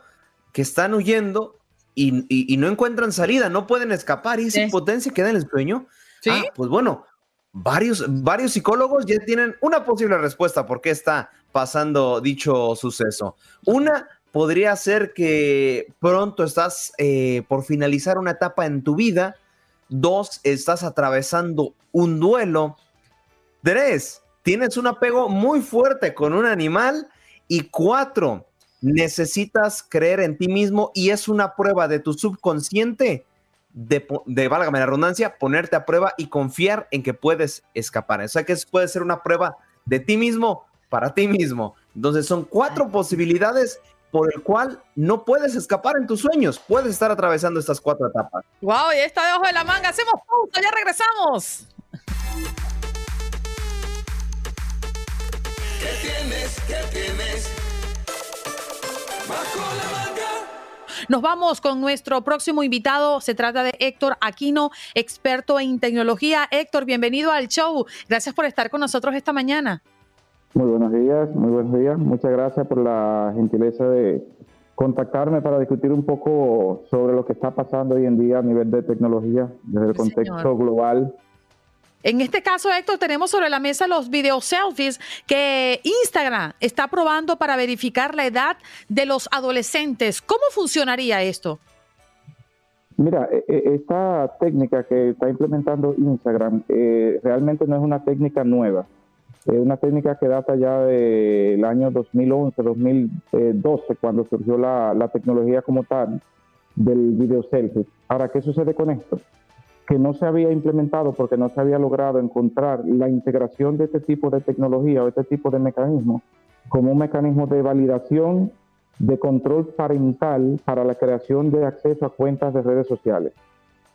que están huyendo y, no encuentran salida, no pueden escapar y esa impotencia queda en el sueño. ¿Sí? Ah, pues bueno, varios, varios psicólogos ya tienen una posible respuesta por qué está pasando dicho suceso. Una podría ser que pronto estás eh, por finalizar una etapa en tu vida. Dos, estás atravesando un duelo. Tres, tienes un apego muy fuerte con un animal. Y cuatro, necesitas creer en ti mismo y es una prueba de tu subconsciente de, de válgame la redundancia, ponerte a prueba y confiar en que puedes escapar. O sea que puede ser una prueba de ti mismo para ti mismo. Entonces son cuatro posibilidades por el cual no puedes escapar en tus sueños. Puedes estar atravesando estas cuatro etapas. Wow, y está debajo de la manga. Hacemos pausa, ya regresamos. ¿Qué tienes? ¿Qué tienes? Nos vamos con nuestro próximo invitado. Se trata de Héctor Aquino, experto en tecnología. Héctor, bienvenido al show. Gracias por estar con nosotros esta mañana. Muy buenos días, muy buenos días. Muchas gracias por la gentileza de contactarme para discutir un poco sobre lo que está pasando hoy en día a nivel de tecnología, desde el contexto global en este caso, Héctor, tenemos sobre la mesa los video selfies que Instagram está probando para verificar la edad de los adolescentes. ¿Cómo funcionaría esto? Mira, e, e, esta técnica que está implementando Instagram eh, realmente no es una técnica nueva. Es una técnica que data ya del año 2011, 2012, cuando surgió la, la tecnología como tal del video selfie. Ahora, ¿qué sucede con esto? que no se había implementado porque no se había logrado encontrar la integración de este tipo de tecnología o este tipo de mecanismo como un mecanismo de validación de control parental para la creación de acceso a cuentas de redes sociales.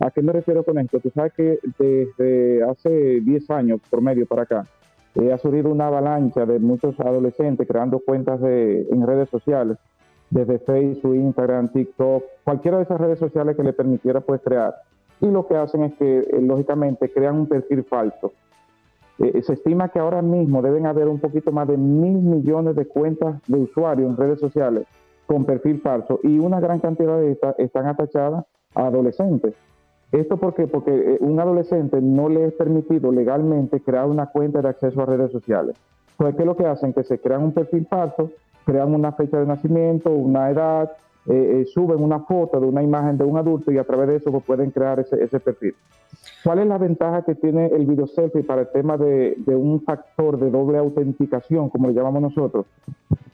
¿A qué me refiero con esto? Tú sabes que desde hace 10 años por medio para acá eh, ha surgido una avalancha de muchos adolescentes creando cuentas de, en redes sociales, desde Facebook, Instagram, TikTok, cualquiera de esas redes sociales que le permitiera pues crear y lo que hacen es que, eh, lógicamente, crean un perfil falso. Eh, se estima que ahora mismo deben haber un poquito más de mil millones de cuentas de usuarios en redes sociales con perfil falso y una gran cantidad de estas están atachadas a adolescentes. ¿Esto por qué? Porque eh, un adolescente no le es permitido legalmente crear una cuenta de acceso a redes sociales. Entonces, ¿qué es lo que hacen? Que se crean un perfil falso, crean una fecha de nacimiento, una edad, eh, eh, suben una foto de una imagen de un adulto y a través de eso pues, pueden crear ese, perfil. ¿Cuál es la ventaja que tiene el video selfie para el tema de, un factor de doble autenticación, como le llamamos nosotros,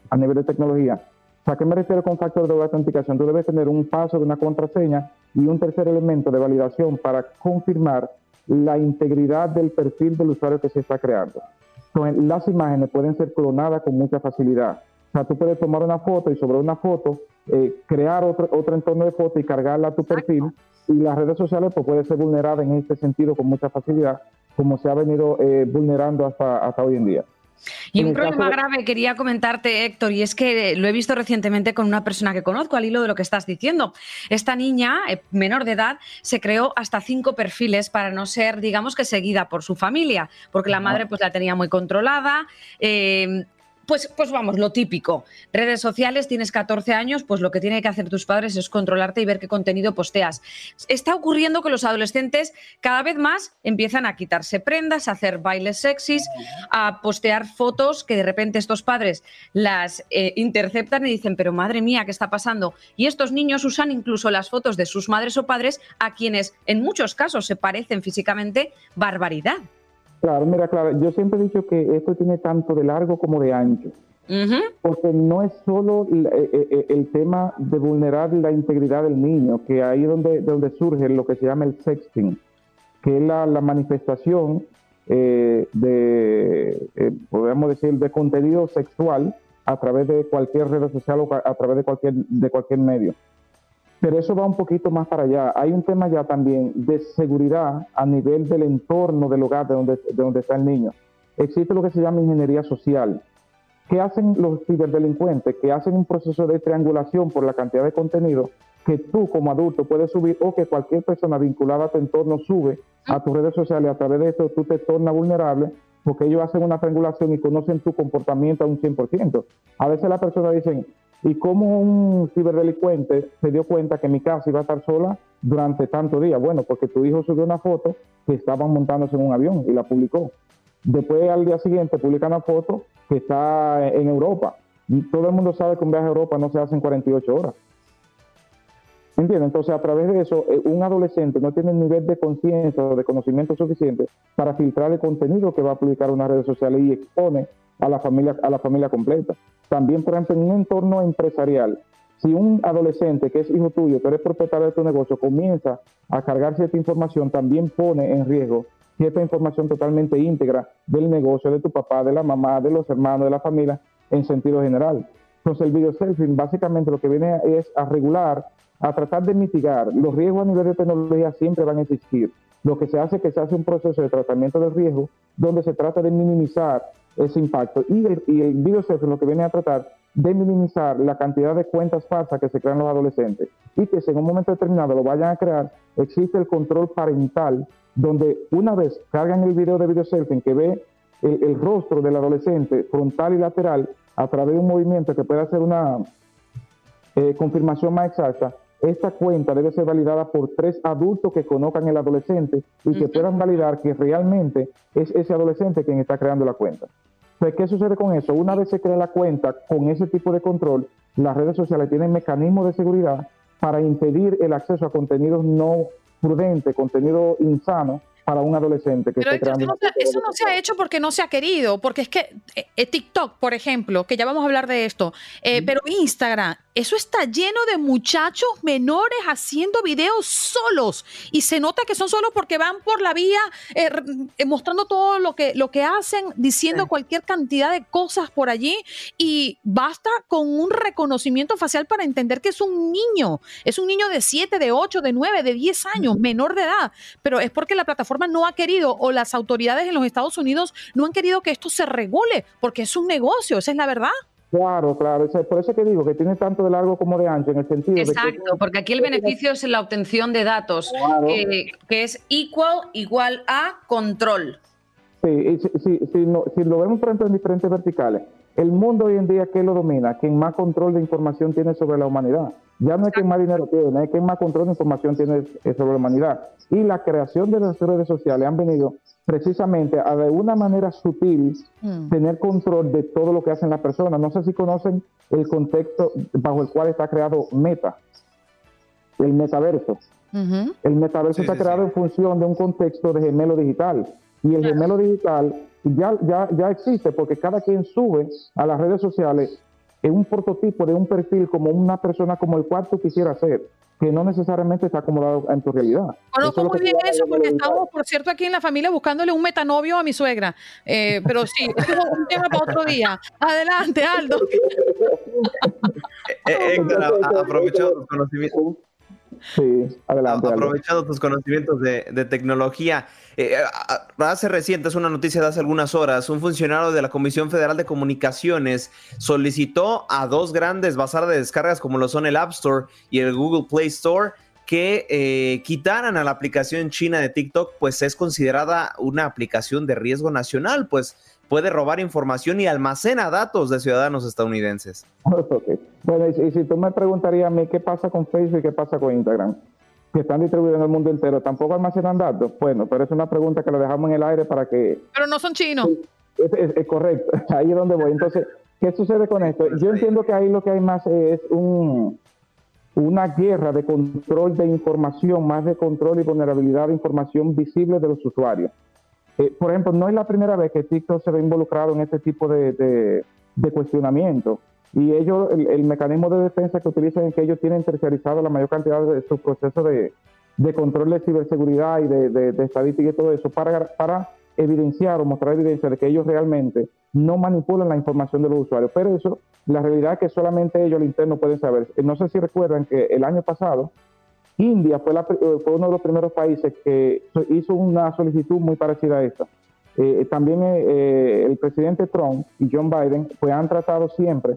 a nivel de tecnología? ¿A qué me refiero con factor de autenticación? Tú debes tener un paso de una contraseña y un tercer elemento de validación para confirmar la integridad del perfil del usuario que se está creando. Entonces, las imágenes pueden ser clonadas con mucha facilidad. O sea, tú puedes tomar una foto y sobre una foto eh, crear otro, otro entorno de foto y cargarla a tu perfil y las redes sociales pues, puede ser vulnerada en este sentido con mucha facilidad, como se ha venido eh, vulnerando hasta, hasta hoy en día. Y un problema grave quería comentarte, Héctor, y es que lo he visto recientemente con una persona que conozco al hilo de lo que estás diciendo. Esta niña, eh, menor de edad, se creó hasta cinco perfiles para no ser, digamos que seguida por su familia, porque la madre pues la tenía muy controlada. Eh, pues, pues vamos, lo típico. Redes sociales, tienes 14 años, pues lo que tienen que hacer tus padres es controlarte y ver qué contenido posteas. Está ocurriendo que los adolescentes cada vez más empiezan a quitarse prendas, a hacer bailes sexys, a postear fotos que de repente estos padres las eh, interceptan y dicen, pero madre mía, ¿qué está pasando? Y estos niños usan incluso las fotos de sus madres o padres a quienes en muchos casos se parecen físicamente barbaridad. Claro, mira, claro, yo siempre he dicho que esto tiene tanto de largo como de ancho. Porque no es solo eh, eh, eh, el, tema de vulnerar la integridad del niño, que ahí es donde, donde surge lo que se llama el sexting, que es la, manifestación de, podemos decir, de contenido sexual a través de cualquier red social o a través de cualquier, de cualquier medio. Pero eso va un poquito más para allá. Hay un tema ya también de seguridad a nivel del entorno del hogar de donde, de donde está el niño. Existe lo que se llama ingeniería social. ¿Qué hacen los ciberdelincuentes? Que hacen un proceso de triangulación por la cantidad de contenido que tú como adulto puedes subir o que cualquier persona vinculada a tu entorno sube a tus redes sociales. A través de eso tú te tornas vulnerable porque ellos hacen una triangulación y conocen tu comportamiento a un 100%. A veces las personas dicen, ¿Y cómo un ciberdelincuente se dio cuenta que mi casa iba a estar sola durante tantos días? Bueno, porque tu hijo subió una foto que estaban montándose en un avión y la publicó. Después al día siguiente publica una foto que está en Europa. Y todo el mundo sabe que un viaje a Europa no se hace en 48 horas. ¿Entiendes? Entonces, a través de eso, eh, un adolescente no tiene el nivel de conciencia o de conocimiento suficiente para filtrar el contenido que va a publicar una red social y expone a la familia, a la familia completa. También, por ejemplo, en un entorno empresarial, si un adolescente que es hijo tuyo, que eres propietario de tu negocio, comienza a cargar cierta información, también pone en riesgo cierta información totalmente íntegra del negocio, de tu papá, de la mamá, de los hermanos, de la familia, en sentido general. Entonces, el video selfing básicamente lo que viene es a regular, a tratar de mitigar. Los riesgos a nivel de tecnología siempre van a existir. Lo que se hace es que se hace un proceso de tratamiento de riesgo donde se trata de minimizar ese impacto. Y el, y el video lo que viene a tratar de minimizar la cantidad de cuentas falsas que se crean los adolescentes y que si en un momento determinado lo vayan a crear, existe el control parental donde una vez cargan el video de video selfie que ve el, rostro del adolescente frontal y lateral a través de un movimiento que puede hacer una eh, confirmación más exacta, esta cuenta debe ser validada por tres adultos que conozcan el adolescente y que puedan validar que realmente es ese adolescente quien está creando la cuenta. Pues, ¿qué sucede con eso? Una vez se crea la cuenta con ese tipo de control, las redes sociales tienen mecanismos de seguridad para impedir el acceso a contenidos no prudentes, contenido insano, para un adolescente que esté creando. eso no se ha hecho porque no se ha querido, porque es que eh, TikTok, por ejemplo, que ya vamos a hablar de esto, eh, pero Instagram, eso está lleno de muchachos menores haciendo videos solos. Y se nota que son solos porque van por la vía eh, mostrando todo lo que, lo que hacen, diciendo cualquier cantidad de cosas por allí. Y basta con un reconocimiento facial para entender que es un niño, es un niño de 7, de 8, de 9, de 10 años, menor de edad, pero es porque la plataforma no ha querido o las autoridades en los Estados Unidos no han querido que esto se regule, porque es un negocio, esa es la verdad. Claro, claro, por eso que digo que tiene tanto de largo como de ancho, en el sentido Exacto, porque aquí el beneficio es la obtención de datos, que, es equal, igual a control. Sí, si, si, lo vemos, por ejemplo, en diferentes verticales, el mundo hoy en día, ¿qué lo domina? Quien más control de información tiene sobre la humanidad. Ya no es quien más dinero tiene, es quien más control de información tiene sobre la humanidad. Y la creación de las redes sociales han venido precisamente a de una manera sutil mm. tener control de todo lo que hacen las personas. No sé si conocen el contexto bajo el cual está creado Meta, el metaverso. El metaverso está creado en función de un contexto de gemelo digital. Y el gemelo digital ya, ya, ya existe porque cada quien sube a las redes sociales en un prototipo de un perfil como una persona como el cual tú quisieras ser. Que no necesariamente está acomodado en tu realidad. Conozco muy bien eso porque estamos, por cierto, aquí en la familia buscándole un metanovio a mi suegra. Eh, pero sí, es un tema para otro día. Adelante, Aldo. Eh, Héctor, aprovechado tus conocimientos. Sí, adelante. Aprovechado tus conocimientos de, de tecnología. Eh, hace reciente, es una noticia de hace algunas horas, un funcionario de la Comisión Federal de Comunicaciones solicitó a dos grandes bazares de descargas como lo son el App Store y el Google Play Store que eh, quitaran a la aplicación china de TikTok, pues es considerada una aplicación de riesgo nacional, pues puede robar información y almacena datos de ciudadanos estadounidenses. Bueno, y si, tú me preguntarías a mí qué pasa con Facebook y qué pasa con Instagram, que están distribuidos en el mundo entero, ¿tampoco almacenan datos? Bueno, pero es una pregunta que la dejamos en el aire para que... Pero no son chinos. Es, correcto, ahí es donde voy. Entonces, ¿qué sucede con esto? Yo entiendo que ahí lo que hay más es un, una guerra de control de información, más de control y vulnerabilidad de información visible de los usuarios. Eh, por ejemplo, no es la primera vez que TikTok se ve involucrado en este tipo de, de, de cuestionamiento. Y ellos, el, mecanismo de defensa que utilizan es que ellos tienen tercerizado la mayor cantidad de su proceso de, control de ciberseguridad y de, estadística y todo eso para, para evidenciar o mostrar evidencia de que ellos realmente no manipulan la información de los usuarios. Pero eso, la realidad es que solamente ellos, el interno, pueden saber. No sé si recuerdan que el año pasado, India fue, fue uno de los primeros países que hizo una solicitud muy parecida a esta. Eh, también eh, eh, el presidente Trump y John Biden pues han tratado siempre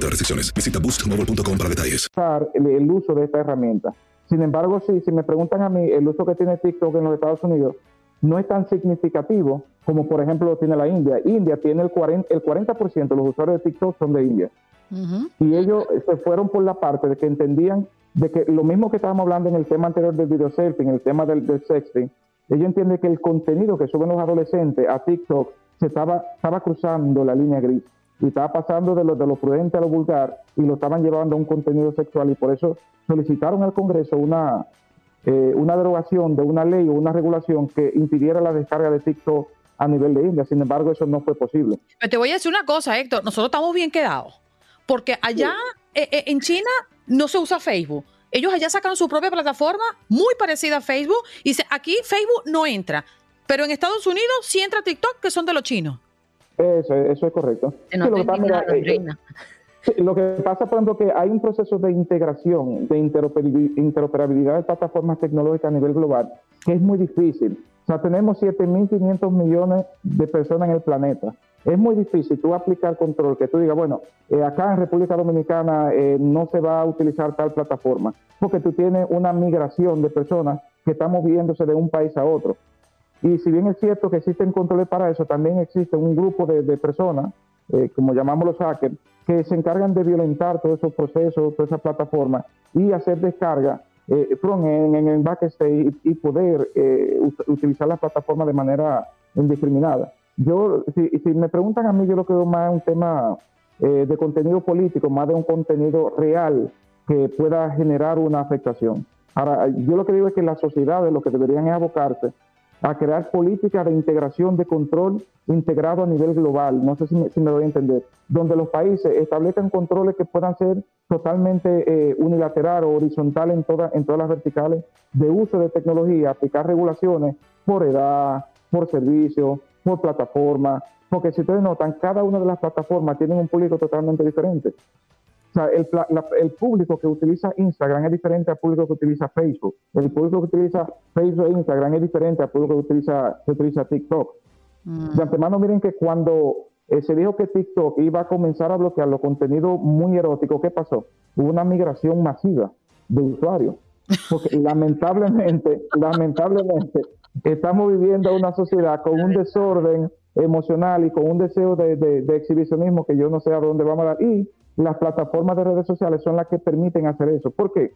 otras restricciones. Visita boostmobile.com para detalles. El, uso de esta herramienta. Sin embargo, si, si me preguntan a mí, el uso que tiene TikTok en los Estados Unidos no es tan significativo como, por ejemplo, lo tiene la India. India tiene el 40%, el 40 de los usuarios de TikTok son de India. Y ellos se fueron por la parte de que entendían de que lo mismo que estábamos hablando en el tema anterior del video selfie, en el tema del, del sexting, ellos entienden que el contenido que suben los adolescentes a TikTok se estaba, estaba cruzando la línea gris y estaba pasando de lo, de lo prudente a lo vulgar y lo estaban llevando a un contenido sexual y por eso solicitaron al Congreso una, eh, una derogación de una ley o una regulación que impidiera la descarga de TikTok a nivel de India. Sin embargo, eso no fue posible. te voy a decir una cosa, Héctor. Nosotros estamos bien quedados porque allá eh, eh, en China no se usa Facebook. Ellos allá sacaron su propia plataforma muy parecida a Facebook y dice, aquí Facebook no entra, pero en Estados Unidos sí entra TikTok, que son de los chinos. Eso, eso es correcto. lo, que pasa, lo que pasa, por ejemplo, que hay un proceso de integración, de interoperabilidad de plataformas tecnológicas a nivel global, que es muy difícil. O sea, tenemos 7.500 millones de personas en el planeta es muy difícil tú aplicar control, que tú digas, bueno, eh, acá en República Dominicana eh, no se va a utilizar tal plataforma, porque tú tienes una migración de personas que están moviéndose de un país a otro. Y si bien es cierto que existen controles para eso, también existe un grupo de, personas, eh, como llamamos los hackers, que se encargan de violentar todos esos procesos, toda esa plataforma y hacer descarga en, en, el backstage y, poder utilizar la plataforma de manera indiscriminada. Yo, si, si me preguntan a mí, yo lo creo más un tema eh, de contenido político, más de un contenido real que pueda generar una afectación. Ahora, yo lo que digo es que las sociedades lo que deberían es abocarse a crear políticas de integración, de control integrado a nivel global, no sé si me, si me doy a entender, donde los países establezcan controles que puedan ser totalmente eh, unilateral o horizontal en, toda, en todas las verticales de uso de tecnología, aplicar regulaciones por edad, por servicio, por plataforma, porque si ustedes notan, cada una de las plataformas tiene un público totalmente diferente. O sea, el, público que utiliza Instagram es diferente al público que utiliza Facebook. El público que utiliza Facebook e Instagram es diferente al público que utiliza, que utiliza TikTok. Mm. De antemano, miren que cuando eh, se dijo que TikTok iba a comenzar a bloquear los contenidos muy eróticos, ¿qué pasó? Hubo una migración masiva de usuarios. Porque lamentablemente, lamentablemente, estamos viviendo una sociedad con un desorden emocional y con un deseo de, exhibicionismo que yo no sé a dónde vamos a dar. Y las plataformas de redes sociales son las que permiten hacer eso. ¿Por qué?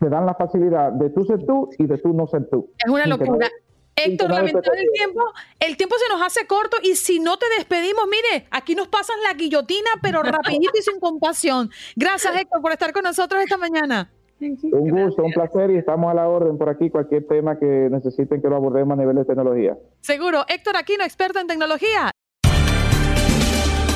se dan la facilidad de tú ser tú y de tú no ser tú. Es una locura. Héctor, lamentable el tiempo, el tiempo se nos hace corto y si no te despedimos, mire, aquí nos pasan la guillotina, pero rapidito y sin compasión. Gracias, Héctor, por estar con nosotros esta mañana. Un gusto, un placer y estamos a la orden por aquí, cualquier tema que necesiten que lo abordemos a nivel de tecnología. Seguro. Héctor Aquino, experto en tecnología.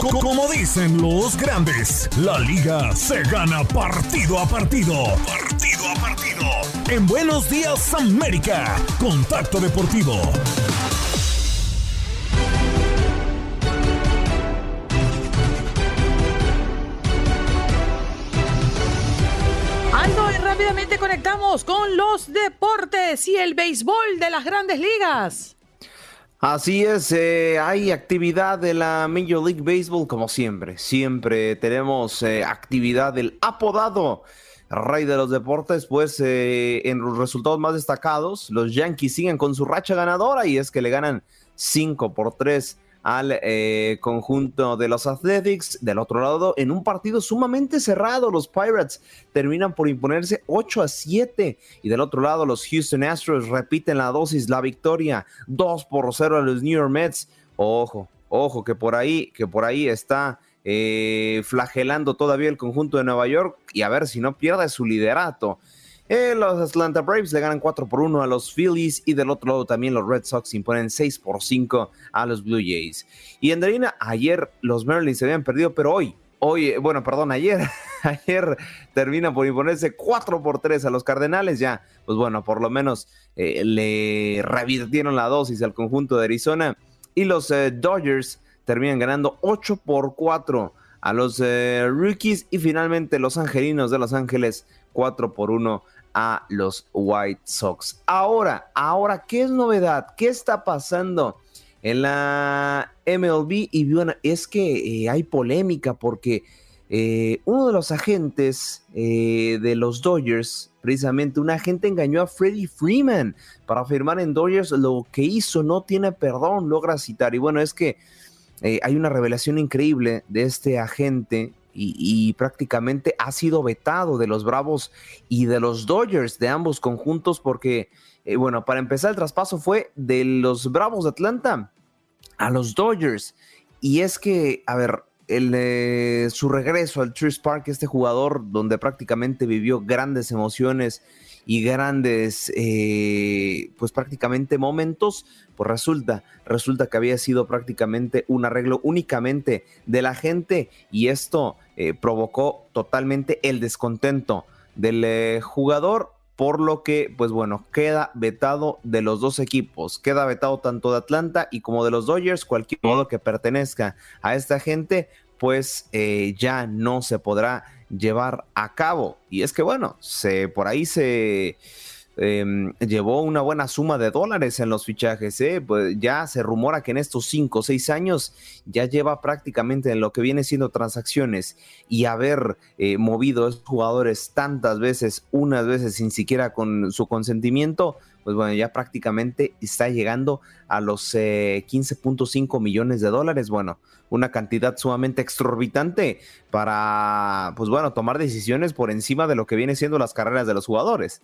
Como dicen los grandes, la liga se gana partido a partido. Partido a partido. En Buenos Días América, Contacto Deportivo. Ando y rápidamente conectamos con los deportes y el béisbol de las grandes ligas. Así es, eh, hay actividad de la Major League Baseball como siempre. Siempre tenemos eh, actividad del apodado rey de los deportes, pues eh, en los resultados más destacados, los Yankees siguen con su racha ganadora y es que le ganan 5 por 3 al eh, conjunto de los Athletics. Del otro lado, en un partido sumamente cerrado, los Pirates terminan por imponerse 8 a 7. Y del otro lado, los Houston Astros repiten la dosis, la victoria 2 por 0 a los New York Mets. Ojo, ojo, que por ahí, que por ahí está eh, flagelando todavía el conjunto de Nueva York y a ver si no pierde su liderato. Eh, los Atlanta Braves le ganan 4 por 1 a los Phillies y del otro lado también los Red Sox imponen 6 por 5 a los Blue Jays. Y en Darina, ayer los Marlins se habían perdido, pero hoy, hoy, bueno, perdón, ayer, ayer termina por imponerse 4 por 3 a los Cardenales. Ya, pues bueno, por lo menos eh, le revirtieron la dosis al conjunto de Arizona. Y los eh, Dodgers terminan ganando 8 por 4 a los Rookies. Y finalmente los Angelinos de Los Ángeles 4 por 1 a los White Sox. Ahora, ahora, ¿qué es novedad? ¿Qué está pasando en la MLB? Y bueno, es que eh, hay polémica porque eh, uno de los agentes eh, de los Dodgers, precisamente un agente engañó a Freddie Freeman para firmar en Dodgers. Lo que hizo no tiene perdón, logra citar. Y bueno, es que hay una revelación increíble de este agente y, prácticamente ha sido vetado de los Bravos y de los Dodgers de ambos conjuntos porque, eh, bueno, para empezar el traspaso fue de los Bravos de Atlanta a los Dodgers. Y es que, a ver, el, eh, su regreso al Truist Park, este jugador donde prácticamente vivió grandes emociones y grandes, eh, pues prácticamente momentos, pues resulta, resulta que había sido prácticamente un arreglo únicamente de la gente y esto eh, provocó totalmente el descontento del eh, jugador, por lo que, pues bueno, queda vetado de los dos equipos, queda vetado tanto de Atlanta y como de los Dodgers, cualquier modo que pertenezca a esta gente, pues ya no se podrá llevar a cabo. Y es que, bueno, se, por ahí se em, llevó una buena suma de dólares en los fichajes. ¿eh? Pues ya se rumora que en estos cinco o seis años ya lleva prácticamente en lo que viene siendo transacciones y haber eh, movido a esos jugadores tantas veces, unas veces sin siquiera con su consentimiento, pues bueno, ya prácticamente está llegando a los 15.5 eh, millones de dólares. Bueno, una cantidad sumamente exorbitante para, pues bueno, tomar decisiones por encima de lo que viene siendo las carreras de los jugadores.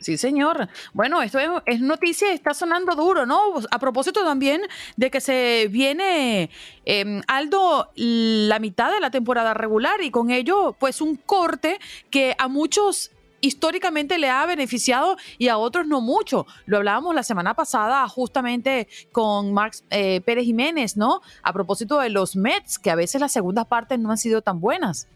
Sí, señor. Bueno, esto es, noticia, está sonando duro, ¿no? A propósito también de que se viene em, Aldo la mitad de la temporada regular y con ello, pues un corte que a muchos históricamente le ha beneficiado y a otros no mucho. Lo hablábamos la semana pasada justamente con Marx eh, Pérez Jiménez, ¿no? A propósito de los Mets, que a veces las segundas partes no han sido tan buenas.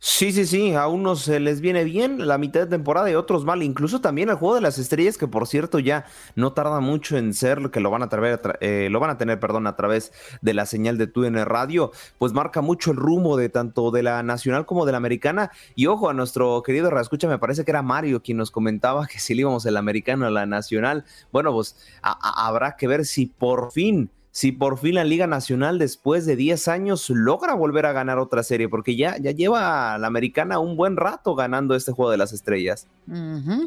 Sí, sí, sí, a unos les viene bien la mitad de temporada y otros mal. Incluso también el juego de las estrellas, que por cierto ya no tarda mucho en ser, que lo van a, traer, eh, lo van a tener, perdón, a través de la señal de TUN Radio, pues marca mucho el rumbo de tanto de la nacional como de la americana. Y ojo, a nuestro querido Rascucha, me parece que era Mario quien nos comentaba que si le íbamos el americano a la nacional, bueno, pues habrá que ver si por fin si por fin la Liga Nacional después de 10 años logra volver a ganar otra serie, porque ya, ya lleva la americana un buen rato ganando este juego de las estrellas.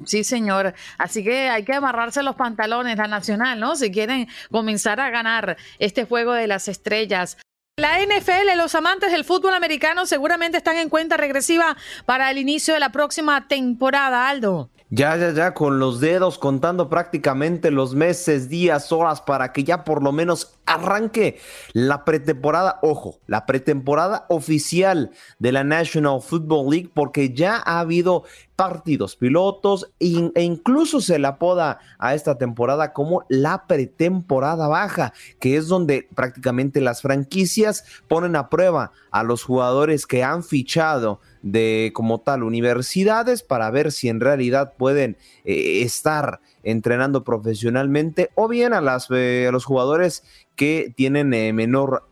Sí, señor. Así que hay que amarrarse los pantalones, la Nacional, ¿no? Si quieren comenzar a ganar este juego de las estrellas. La NFL, los amantes del fútbol americano seguramente están en cuenta regresiva para el inicio de la próxima temporada, Aldo. Ya, ya, ya, con los dedos contando prácticamente los meses, días, horas para que ya por lo menos arranque la pretemporada, ojo, la pretemporada oficial de la National Football League, porque ya ha habido partidos pilotos e incluso se le apoda a esta temporada como la pretemporada baja, que es donde prácticamente las franquicias ponen a prueba a los jugadores que han fichado de como tal universidades para ver si en realidad pueden eh, estar entrenando profesionalmente o bien a, las, eh, los jugadores que tienen eh, menor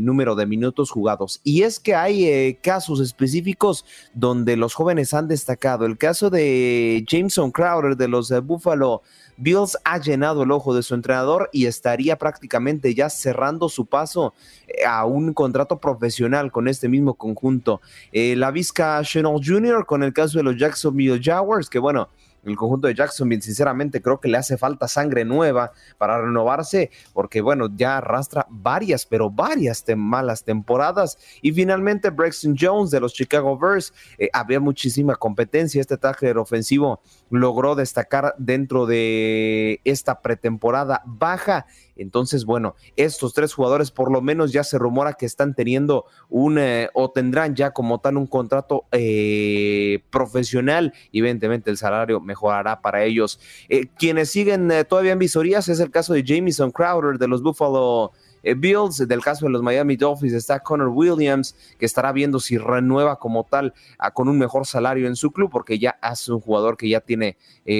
número de minutos jugados. Y es que hay casos específicos donde los jóvenes han destacado. El caso de Jameson Crowder de los Buffalo Bills ha llenado el ojo de su entrenador y estaría prácticamente ya cerrando su paso eh, a un contrato profesional con este mismo conjunto. Eh, la Vizca Chanel Jr. con el caso de los Jacksonville Jaguars, que bueno, el conjunto de Jacksonville, sinceramente, creo que le hace falta sangre nueva para renovarse, porque bueno, ya arrastra varias, pero varias malas temporadas. Y finalmente, Braxton Jones de los Chicago Bears, eh, había muchísima competencia. Este tackler ofensivo logró destacar dentro de esta pretemporada baja entonces, bueno, estos tres jugadores por lo menos ya se rumora que están teniendo un eh, o tendrán ya como tal un contrato eh, profesional y evidentemente el salario mejorará para ellos. Eh, quienes siguen todavía en visorías es el caso de Jamison Crowder de los Buffalo. Bills, del caso de los Miami Dolphins está Connor Williams, que estará viendo si renueva como tal con un mejor salario en su club, porque ya es un jugador que ya tiene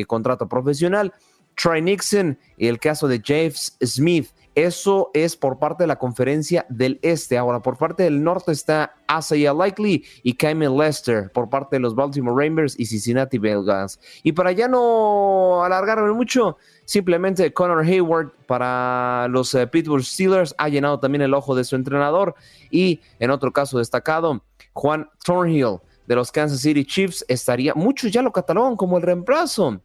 contrato profesional. Troy Nixon y el caso de James Smith. Eso es por parte de la conferencia del este. Ahora, por parte del norte está Asaya Likely y Kyle Lester por parte de los Baltimore Ravens y Cincinnati Bengals. Y para ya no alargarme mucho, simplemente Connor Hayward para los eh, Pittsburgh Steelers ha llenado también el ojo de su entrenador. Y en otro caso destacado, Juan Thornhill de los Kansas City Chiefs estaría, muchos ya lo catalogan como el reemplazo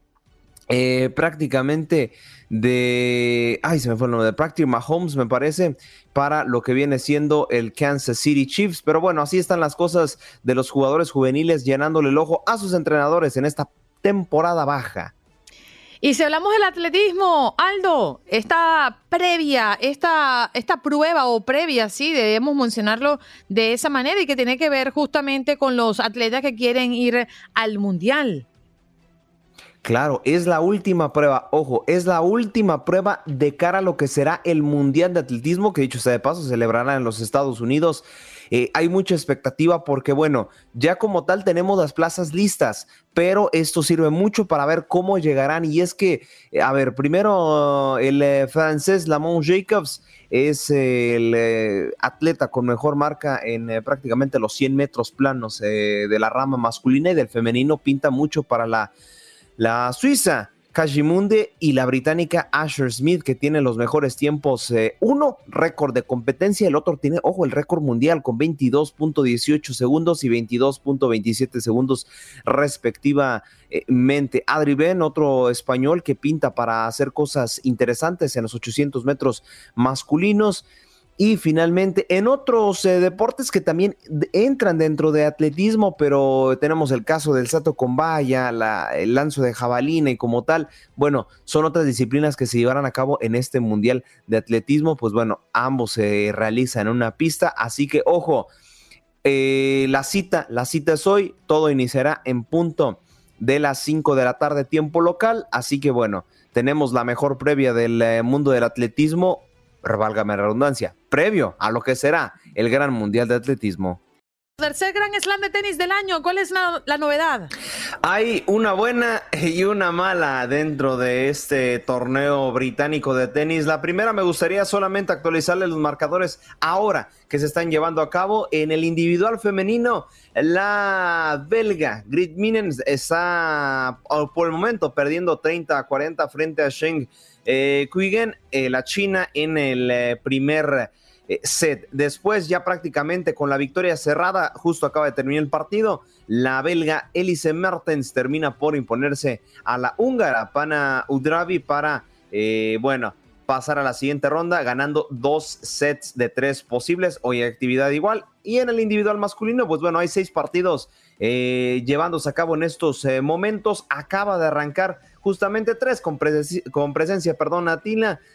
eh, prácticamente de, ay, se me fue el nombre de Practice Mahomes, me parece, para lo que viene siendo el Kansas City Chiefs. Pero bueno, así están las cosas de los jugadores juveniles llenándole el ojo a sus entrenadores en esta temporada baja. Y si hablamos del atletismo, Aldo, esta previa, esta, esta prueba o previa, sí, debemos mencionarlo de esa manera y que tiene que ver justamente con los atletas que quieren ir al Mundial. Claro, es la última prueba, ojo, es la última prueba de cara a lo que será el Mundial de Atletismo, que dicho sea de paso, celebrará en los Estados Unidos. Eh, hay mucha expectativa porque, bueno, ya como tal tenemos las plazas listas, pero esto sirve mucho para ver cómo llegarán. Y es que, eh, a ver, primero el eh, francés Lamont Jacobs es el atleta con mejor marca en prácticamente los 100 metros planos de la rama masculina y del femenino pinta mucho para la la suiza Kajimunde y la británica Asher Smith, que tiene los mejores tiempos. Eh, uno, récord de competencia, el otro tiene, ojo, el récord mundial con 22.18 segundos y 22.27 segundos respectivamente. Adri Ben, otro español que pinta para hacer cosas interesantes en los 800 metros masculinos. Y finalmente, en otros eh, deportes que también entran dentro de atletismo, pero tenemos el caso del Sato con valla, el lanzo de jabalina y como tal, bueno, son otras disciplinas que se llevarán a cabo en este Mundial de Atletismo, pues bueno, ambos se realizan en una pista, así que ojo, eh, la cita, la cita es hoy, todo iniciará en punto de las 5 de la tarde tiempo local, así que bueno, tenemos la mejor previa del eh, mundo del atletismo válgame la redundancia, previo a lo que será el Gran Mundial de Atletismo. Tercer Gran Slam de tenis del año, ¿cuál es la, novedad? Hay una buena y una mala dentro de este torneo británico de tenis. La primera me gustaría solamente actualizarle los marcadores ahora que se están llevando a cabo en el individual femenino. La belga Grit Minens está por el momento perdiendo 30 a 40 frente a Sheng eh, eh la China en el eh, primer eh, set. Después, ya prácticamente con la victoria cerrada, justo acaba de terminar el partido, la belga Elise Mertens termina por imponerse a la húngara Pana Udravi para, bueno, pasar a la siguiente ronda ganando dos sets de tres posibles. Hoy actividad igual. Y en el individual masculino, pues bueno, hay seis partidos eh, llevándose a cabo en estos momentos. Acaba de arrancar justamente tres con, presencia, perdón,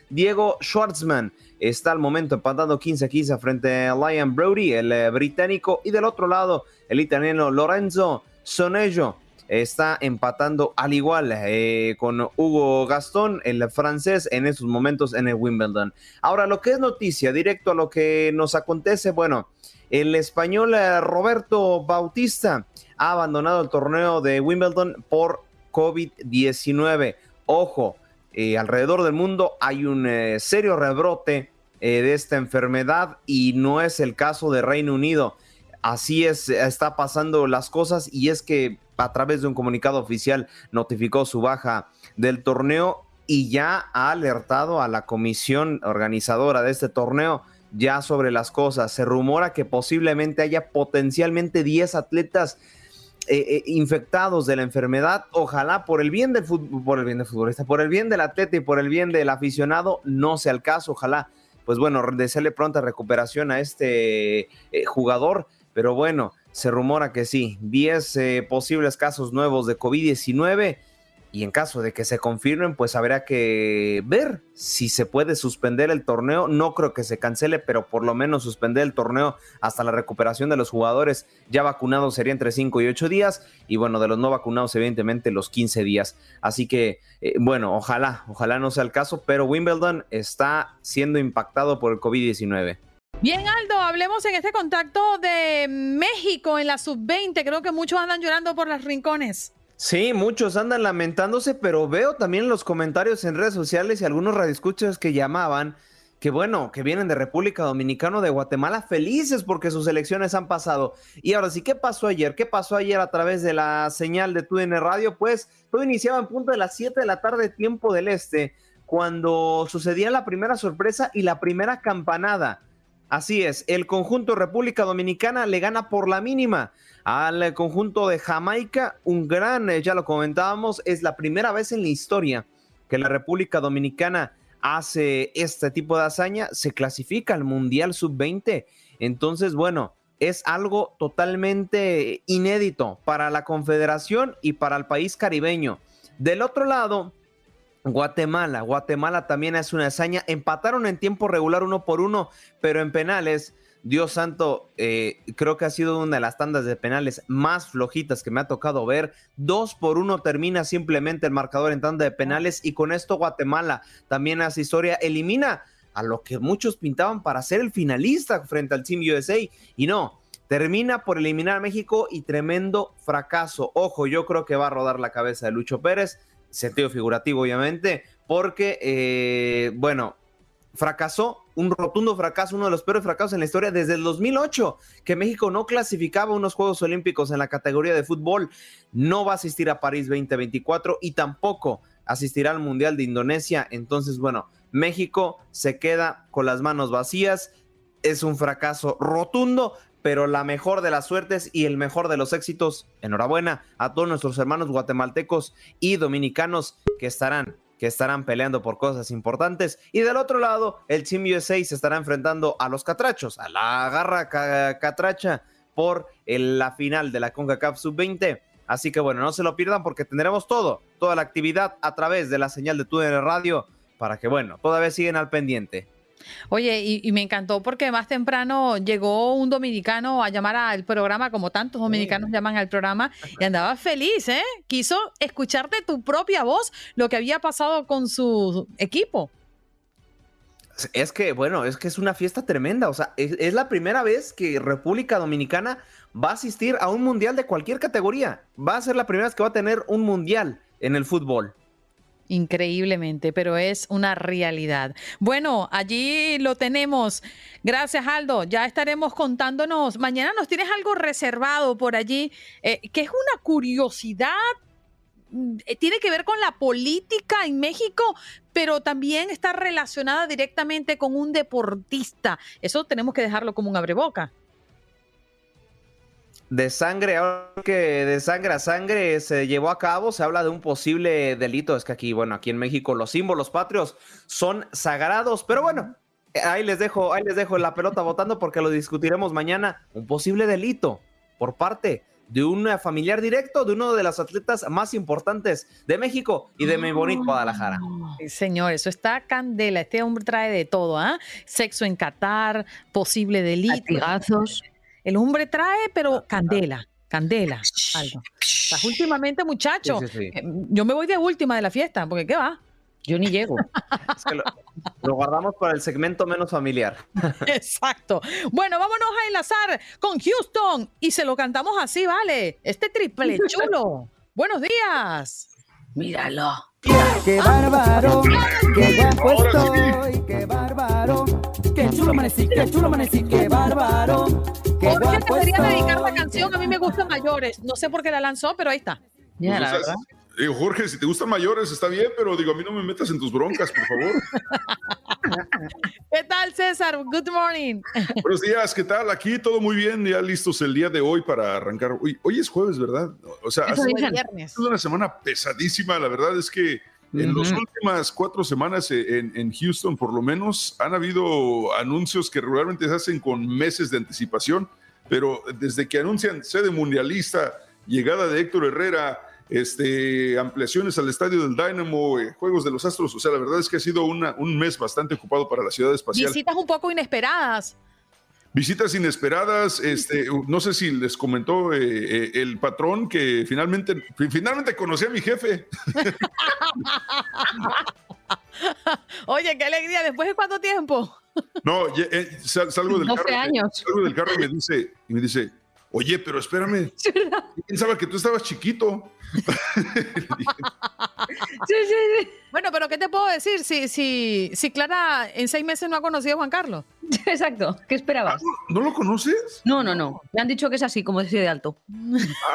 Diego Schwartzman está al momento empatando 15-15 frente a Lion Brody, el eh, británico, y del otro lado el italiano Lorenzo Sonello está empatando al igual eh, con Hugo Gastón, el francés, en estos momentos en el Wimbledon. Ahora, lo que es noticia, directo a lo que nos acontece, bueno, el español eh, Roberto Bautista ha abandonado el torneo de Wimbledon por COVID-19. Ojo, eh, alrededor del mundo hay un eh, serio rebrote de esta enfermedad y no es el caso de Reino Unido. Así es, está pasando las cosas y es que a través de un comunicado oficial notificó su baja del torneo y ya ha alertado a la comisión organizadora de este torneo ya sobre las cosas. Se rumora que posiblemente haya potencialmente 10 atletas eh, eh, infectados de la enfermedad. Ojalá por el bien del fútbol, por el bien del futbolista, por el bien del atleta y por el bien del aficionado, no sea el caso. Ojalá, pues bueno, desearle pronta recuperación a este eh, jugador. Pero bueno, se rumora que sí, 10 posibles casos nuevos de COVID-19 y en caso de que se confirmen, pues habrá que ver si se puede suspender el torneo. No creo que se cancele, pero por lo menos suspender el torneo hasta la recuperación de los jugadores ya vacunados sería entre 5 y 8 días y bueno, de los no vacunados evidentemente los 15 días. Así que eh, bueno, ojalá, ojalá no sea el caso, pero Wimbledon está siendo impactado por el COVID-19. Bien, Aldo, hablemos en este contacto de México en la sub-20. Creo que muchos andan llorando por las rincones. Sí, muchos andan lamentándose, pero veo también los comentarios en redes sociales y algunos radioescuchas que llamaban que bueno, que vienen de República Dominicana o de Guatemala felices porque sus elecciones han pasado. Y ahora sí, ¿qué pasó ayer? ¿Qué pasó ayer a través de la señal de TUDN Radio? Pues todo iniciaba en punto de las 7 de la tarde, tiempo del este, cuando sucedía la primera sorpresa y la primera campanada. Así es, el conjunto República Dominicana le gana por la mínima al conjunto de Jamaica, un gran, eh, ya lo comentábamos, es la primera vez en la historia que la República Dominicana hace este tipo de hazaña, se clasifica al Mundial Sub-20. Entonces, bueno, es algo totalmente inédito para la Confederación y para el país caribeño. Del otro lado, Guatemala. Guatemala también hace una hazaña. Empataron en tiempo regular uno por uno, pero en penales. Dios santo, eh, creo que ha sido una de las tandas de penales más flojitas que me ha tocado ver. Dos por uno termina simplemente el marcador en tanda de penales y con esto Guatemala también hace historia, elimina a lo que muchos pintaban para ser el finalista frente al Team USA y no, termina por eliminar a México y tremendo fracaso. Ojo, yo creo que va a rodar la cabeza de Lucho Pérez sentido figurativo obviamente, porque, eh, bueno, fracasó, un rotundo fracaso, uno de los peores fracasos en la historia desde el 2008, que México no clasificaba unos Juegos Olímpicos en la categoría de fútbol, no va a asistir a París 2024 y tampoco asistirá al Mundial de Indonesia. Entonces, bueno, México se queda con las manos vacías, es un fracaso rotundo, pero la mejor de las suertes y el mejor de los éxitos. Enhorabuena a todos nuestros hermanos guatemaltecos y dominicanos que estarán que estarán peleando por cosas importantes. Y del otro lado, el Team USA se estará enfrentando a los catrachos, a la garra catracha por la final de la CONCACAF Sub-20. Así que bueno, no se lo pierdan porque tendremos todo, toda la actividad a través de la señal de TUDN Radio para que bueno, todavía siguen al pendiente. Oye, y, me encantó porque más temprano llegó un dominicano a llamar al programa, como tantos dominicanos llaman al programa, y andaba feliz, ¿eh? Quiso escucharte tu propia voz lo que había pasado con su equipo. Es que, bueno, es que es una fiesta tremenda. O sea, es, la primera vez que República Dominicana va a asistir a un mundial de cualquier categoría. Va a ser la primera vez que va a tener un mundial en el fútbol. Increíblemente, pero es una realidad. Bueno, allí lo tenemos. Gracias, Aldo. Ya estaremos contándonos. Mañana nos tienes algo reservado por allí, eh, que es una curiosidad Mm, eh, tiene que ver con la política en México, pero también está relacionada directamente con un deportista. Eso tenemos que dejarlo como un abreboca. De sangre, que de sangre a sangre se llevó a cabo, se habla de un posible delito. Es que aquí, bueno, aquí en México los símbolos patrios son sagrados, pero bueno, ahí les dejo, ahí les dejo la pelota votando porque lo discutiremos mañana. Un posible delito por parte de un familiar directo de uno de los atletas más importantes de México y de mi bonito Guadalajara. señor, eso está candela. Este hombre trae de todo, ¿ah? Sexo en Qatar, posible delito. El hombre trae, pero candela, candela. Algo. últimamente, muchacho, eh, yo me voy de última de la fiesta, porque ¿qué va? Yo ni llego. lo, guardamos para el segmento menos familiar. Exacto. Bueno, vámonos a enlazar con Houston y se lo cantamos así, ¿vale? Este triple chulo. Buenos días. Míralo. Qué bárbaro, qué guapo estoy, qué bárbaro, qué chulo amanecí, qué chulo amanecí, qué bárbaro. Qué Jorge debería dedicar la canción, a mí me gustan mayores. No sé por qué la lanzó, pero ahí está. Ya, la verdad. Jorge, si te gustan mayores está bien, pero digo, a mí no me metas en tus broncas, por favor. ¿Qué tal, César? Good morning. Buenos días, ¿qué tal? Aquí todo muy bien, ya listos el día de hoy para arrancar. Hoy, hoy es jueves, ¿verdad? O sea, es una semana pesadísima, la verdad es que en las últimas cuatro semanas en, en, Houston, por lo menos, han habido anuncios que regularmente se hacen con meses de anticipación, pero desde que anuncian sede mundialista, llegada de Héctor Herrera, este, ampliaciones al estadio del Dynamo, eh, Juegos de los Astros. O sea, la verdad es que ha sido un mes bastante ocupado para la ciudad espacial. Visitas un poco inesperadas. Visitas inesperadas, este, no sé si les comentó eh, eh, el patrón que finalmente, finalmente conocí a mi jefe. Oye, qué alegría, ¿después de cuánto tiempo? No, salgo del carro. años. Salgo del carro y me dice, y me dice, oye, pero espérame, pensaba que tú estabas chiquito. sí, sí, sí. Bueno, pero ¿qué te puedo decir? Si, si, si Clara en seis meses no ha conocido a Juan Carlos. Exacto. ¿Qué esperabas? Ah, ¿no, lo conoces? No, no, no. Me han dicho que es así, como decía de alto.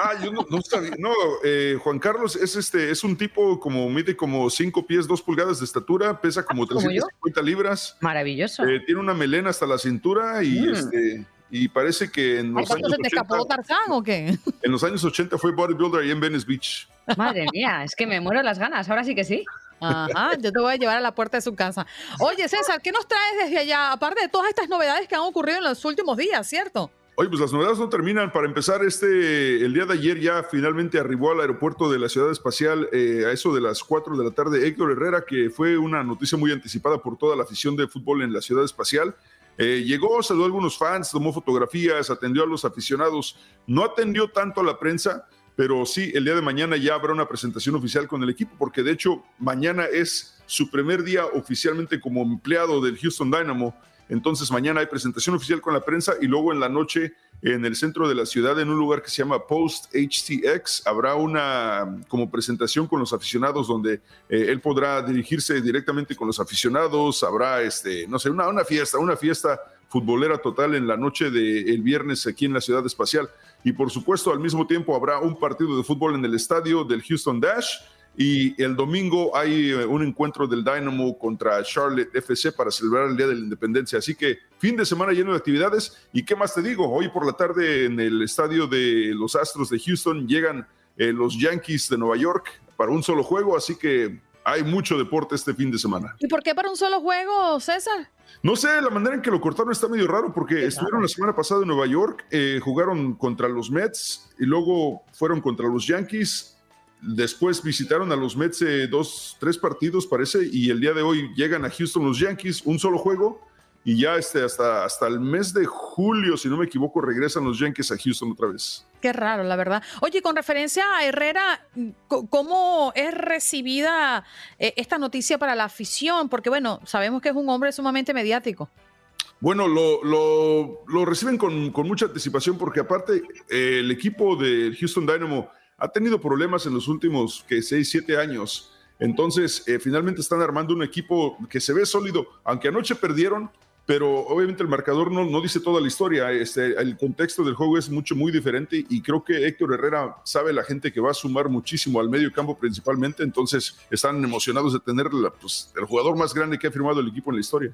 Ah, yo no, no sabía. No, eh, Juan Carlos es este, es un tipo como mide como cinco pies, dos pulgadas de estatura, pesa como 350 libras. Maravilloso. Eh, tiene una melena hasta la cintura y mm. este y parece que en los años se te 80, escapó Tarzán o qué? En los años 80 fue bodybuilder ahí en Venice Beach. Madre mía, es que me muero las ganas, ahora sí que sí. Ajá, yo te voy a llevar a la puerta de su casa. Oye, César, ¿qué nos traes desde allá? Aparte de todas estas novedades que han ocurrido en los últimos días, ¿cierto? Oye, pues las novedades no terminan. Para empezar, este, el día de ayer ya finalmente arribó al aeropuerto de la Ciudad Espacial eh, a eso de las 4 de la tarde Héctor Herrera, que fue una noticia muy anticipada por toda la afición de fútbol en la Ciudad Espacial. Eh, llegó, saludó a algunos fans, tomó fotografías, atendió a los aficionados, no atendió tanto a la prensa, pero sí, el día de mañana ya habrá una presentación oficial con el equipo, porque de hecho mañana es su primer día oficialmente como empleado del Houston Dynamo. Entonces mañana hay presentación oficial con la prensa y luego en la noche en el centro de la ciudad, en un lugar que se llama Post HTX. Habrá una como presentación con los aficionados donde eh, él podrá dirigirse directamente con los aficionados. Habrá, este, no sé, una, una fiesta, una fiesta futbolera total en la noche del viernes aquí en la ciudad espacial. Y por supuesto, al mismo tiempo habrá un partido de fútbol en el estadio del Houston Dash y el domingo hay eh, un encuentro del Dynamo contra Charlotte FC para celebrar el Día de la Independencia. Así que fin de semana lleno de actividades. ¿Y qué más te digo? Hoy por la tarde en el estadio de los Astros de Houston llegan eh, los Yankees de Nueva York para un solo juego. Así que hay mucho deporte este fin de semana. ¿Y por qué para un solo juego, César? No sé, la manera en que lo cortaron está medio raro porque estuvieron la semana pasada en Nueva York, eh, jugaron contra los Mets y luego fueron contra los Yankees Después visitaron a los Mets dos, tres partidos, parece, y el día de hoy llegan a Houston los Yankees, un solo juego, y ya este, hasta, hasta el mes de julio, si no me equivoco, regresan los Yankees a Houston otra vez. Qué raro, la verdad. Oye, con referencia a Herrera, ¿cómo es recibida eh, esta noticia para la afición? Porque bueno, sabemos que es un hombre sumamente mediático. Bueno, lo, lo, reciben con, con, mucha anticipación porque aparte eh, el equipo de Houston Dynamo ha tenido problemas en los últimos que 6, 7 años. Entonces, eh, finalmente están armando un equipo que se ve sólido, aunque anoche perdieron, pero obviamente el marcador no, no dice toda la historia. Este, el contexto del juego es mucho, muy diferente y creo que Héctor Herrera sabe la gente que va a sumar muchísimo al medio campo principalmente, entonces están emocionados de tener pues, el jugador más grande que ha firmado el equipo en la historia.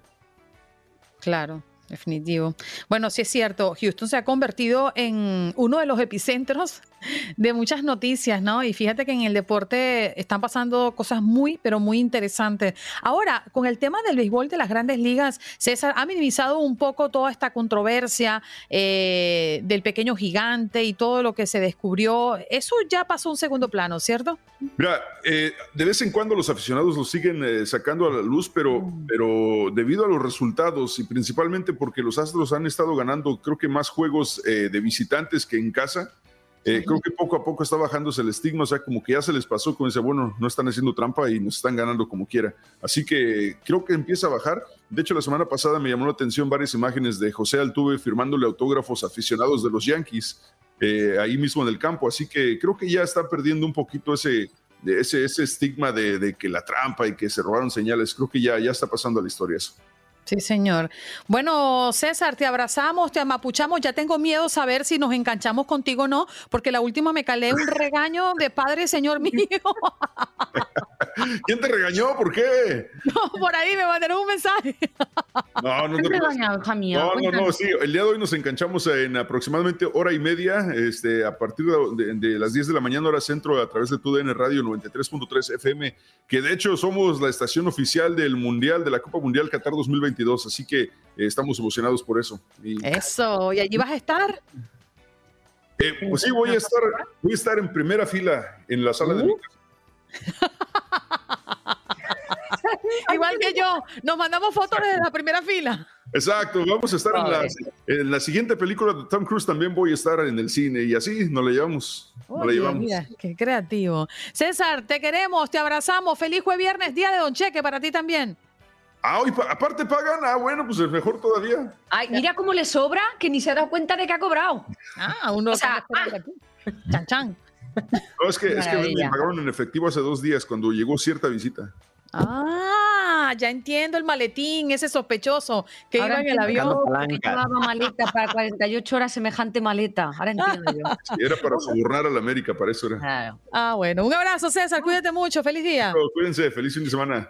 Claro. Definitivo. Bueno, sí es cierto, Houston se ha convertido en uno de los epicentros de muchas noticias, ¿no? Y fíjate que en el deporte están pasando cosas muy, pero muy interesantes. Ahora, con el tema del béisbol de las grandes ligas, César ha minimizado un poco toda esta controversia eh, del pequeño gigante y todo lo que se descubrió. Eso ya pasó a un segundo plano, ¿cierto? Mira, eh, de vez en cuando los aficionados lo siguen eh, sacando a la luz, pero, mm. pero debido a los resultados y principalmente porque los Astros han estado ganando, creo que más juegos de visitantes que en casa, eh, creo que poco a poco está bajándose el estigma, o sea, como que ya se les pasó, como dice, bueno, no están haciendo trampa y nos están ganando como quiera. Así que creo que empieza a bajar. De hecho, la semana pasada me llamó la atención varias imágenes de José Altuve firmándole autógrafos aficionados de los Yankees eh, ahí mismo en el campo. Así que creo que ya está perdiendo un poquito ese, ese, ese estigma de, de, que la trampa y que se robaron señales. Creo que ya, ya está pasando a la historia eso. Sí, señor. Bueno, César, te abrazamos, te amapuchamos. Ya tengo miedo saber si nos enganchamos contigo o no, porque la última me calé un regaño de padre, señor mío. ¿Quién te regañó? ¿Por qué? No, por ahí me mandaron un mensaje. No, no te regañado, No, no, no, sí. El día de hoy nos enganchamos en aproximadamente hora y media, este, a partir de, las 10 de la mañana, hora centro, a través de TUDN Radio 93.3 FM, que de hecho somos la estación oficial del Mundial, de la Copa Mundial Qatar 2020 así que eh, estamos emocionados por eso. Eso, ¿y allí vas a estar? Eh, pues sí, voy a estar, voy a estar en primera fila en la sala de mi casa. Igual que yo, nos mandamos fotos desde la primera fila. Exacto, vamos a estar en la, en la, siguiente película de Tom Cruise, también voy a estar en el cine y así nos la llevamos. Nos la llevamos. Mira, qué creativo. César, te queremos, te abrazamos. Feliz jueves viernes, día de Don Cheque para ti también. Ah, y aparte pagan, ah, bueno, pues es mejor todavía. Ay, mira cómo le sobra que ni se ha dado cuenta de que ha cobrado. Ah, uno o sea, ah. Chan, chan. No, es que, es que me pagaron en efectivo hace dos días cuando llegó cierta visita. Ah, ya entiendo el maletín, ese sospechoso que iba en el avión. Llevaba maleta para 48 horas semejante maleta. Ahora entiendo yo. Sí, era para sobornar a la América, para eso era. Ah, bueno. Un abrazo, César. Cuídate mucho. Feliz día. cuídense. Feliz fin de semana.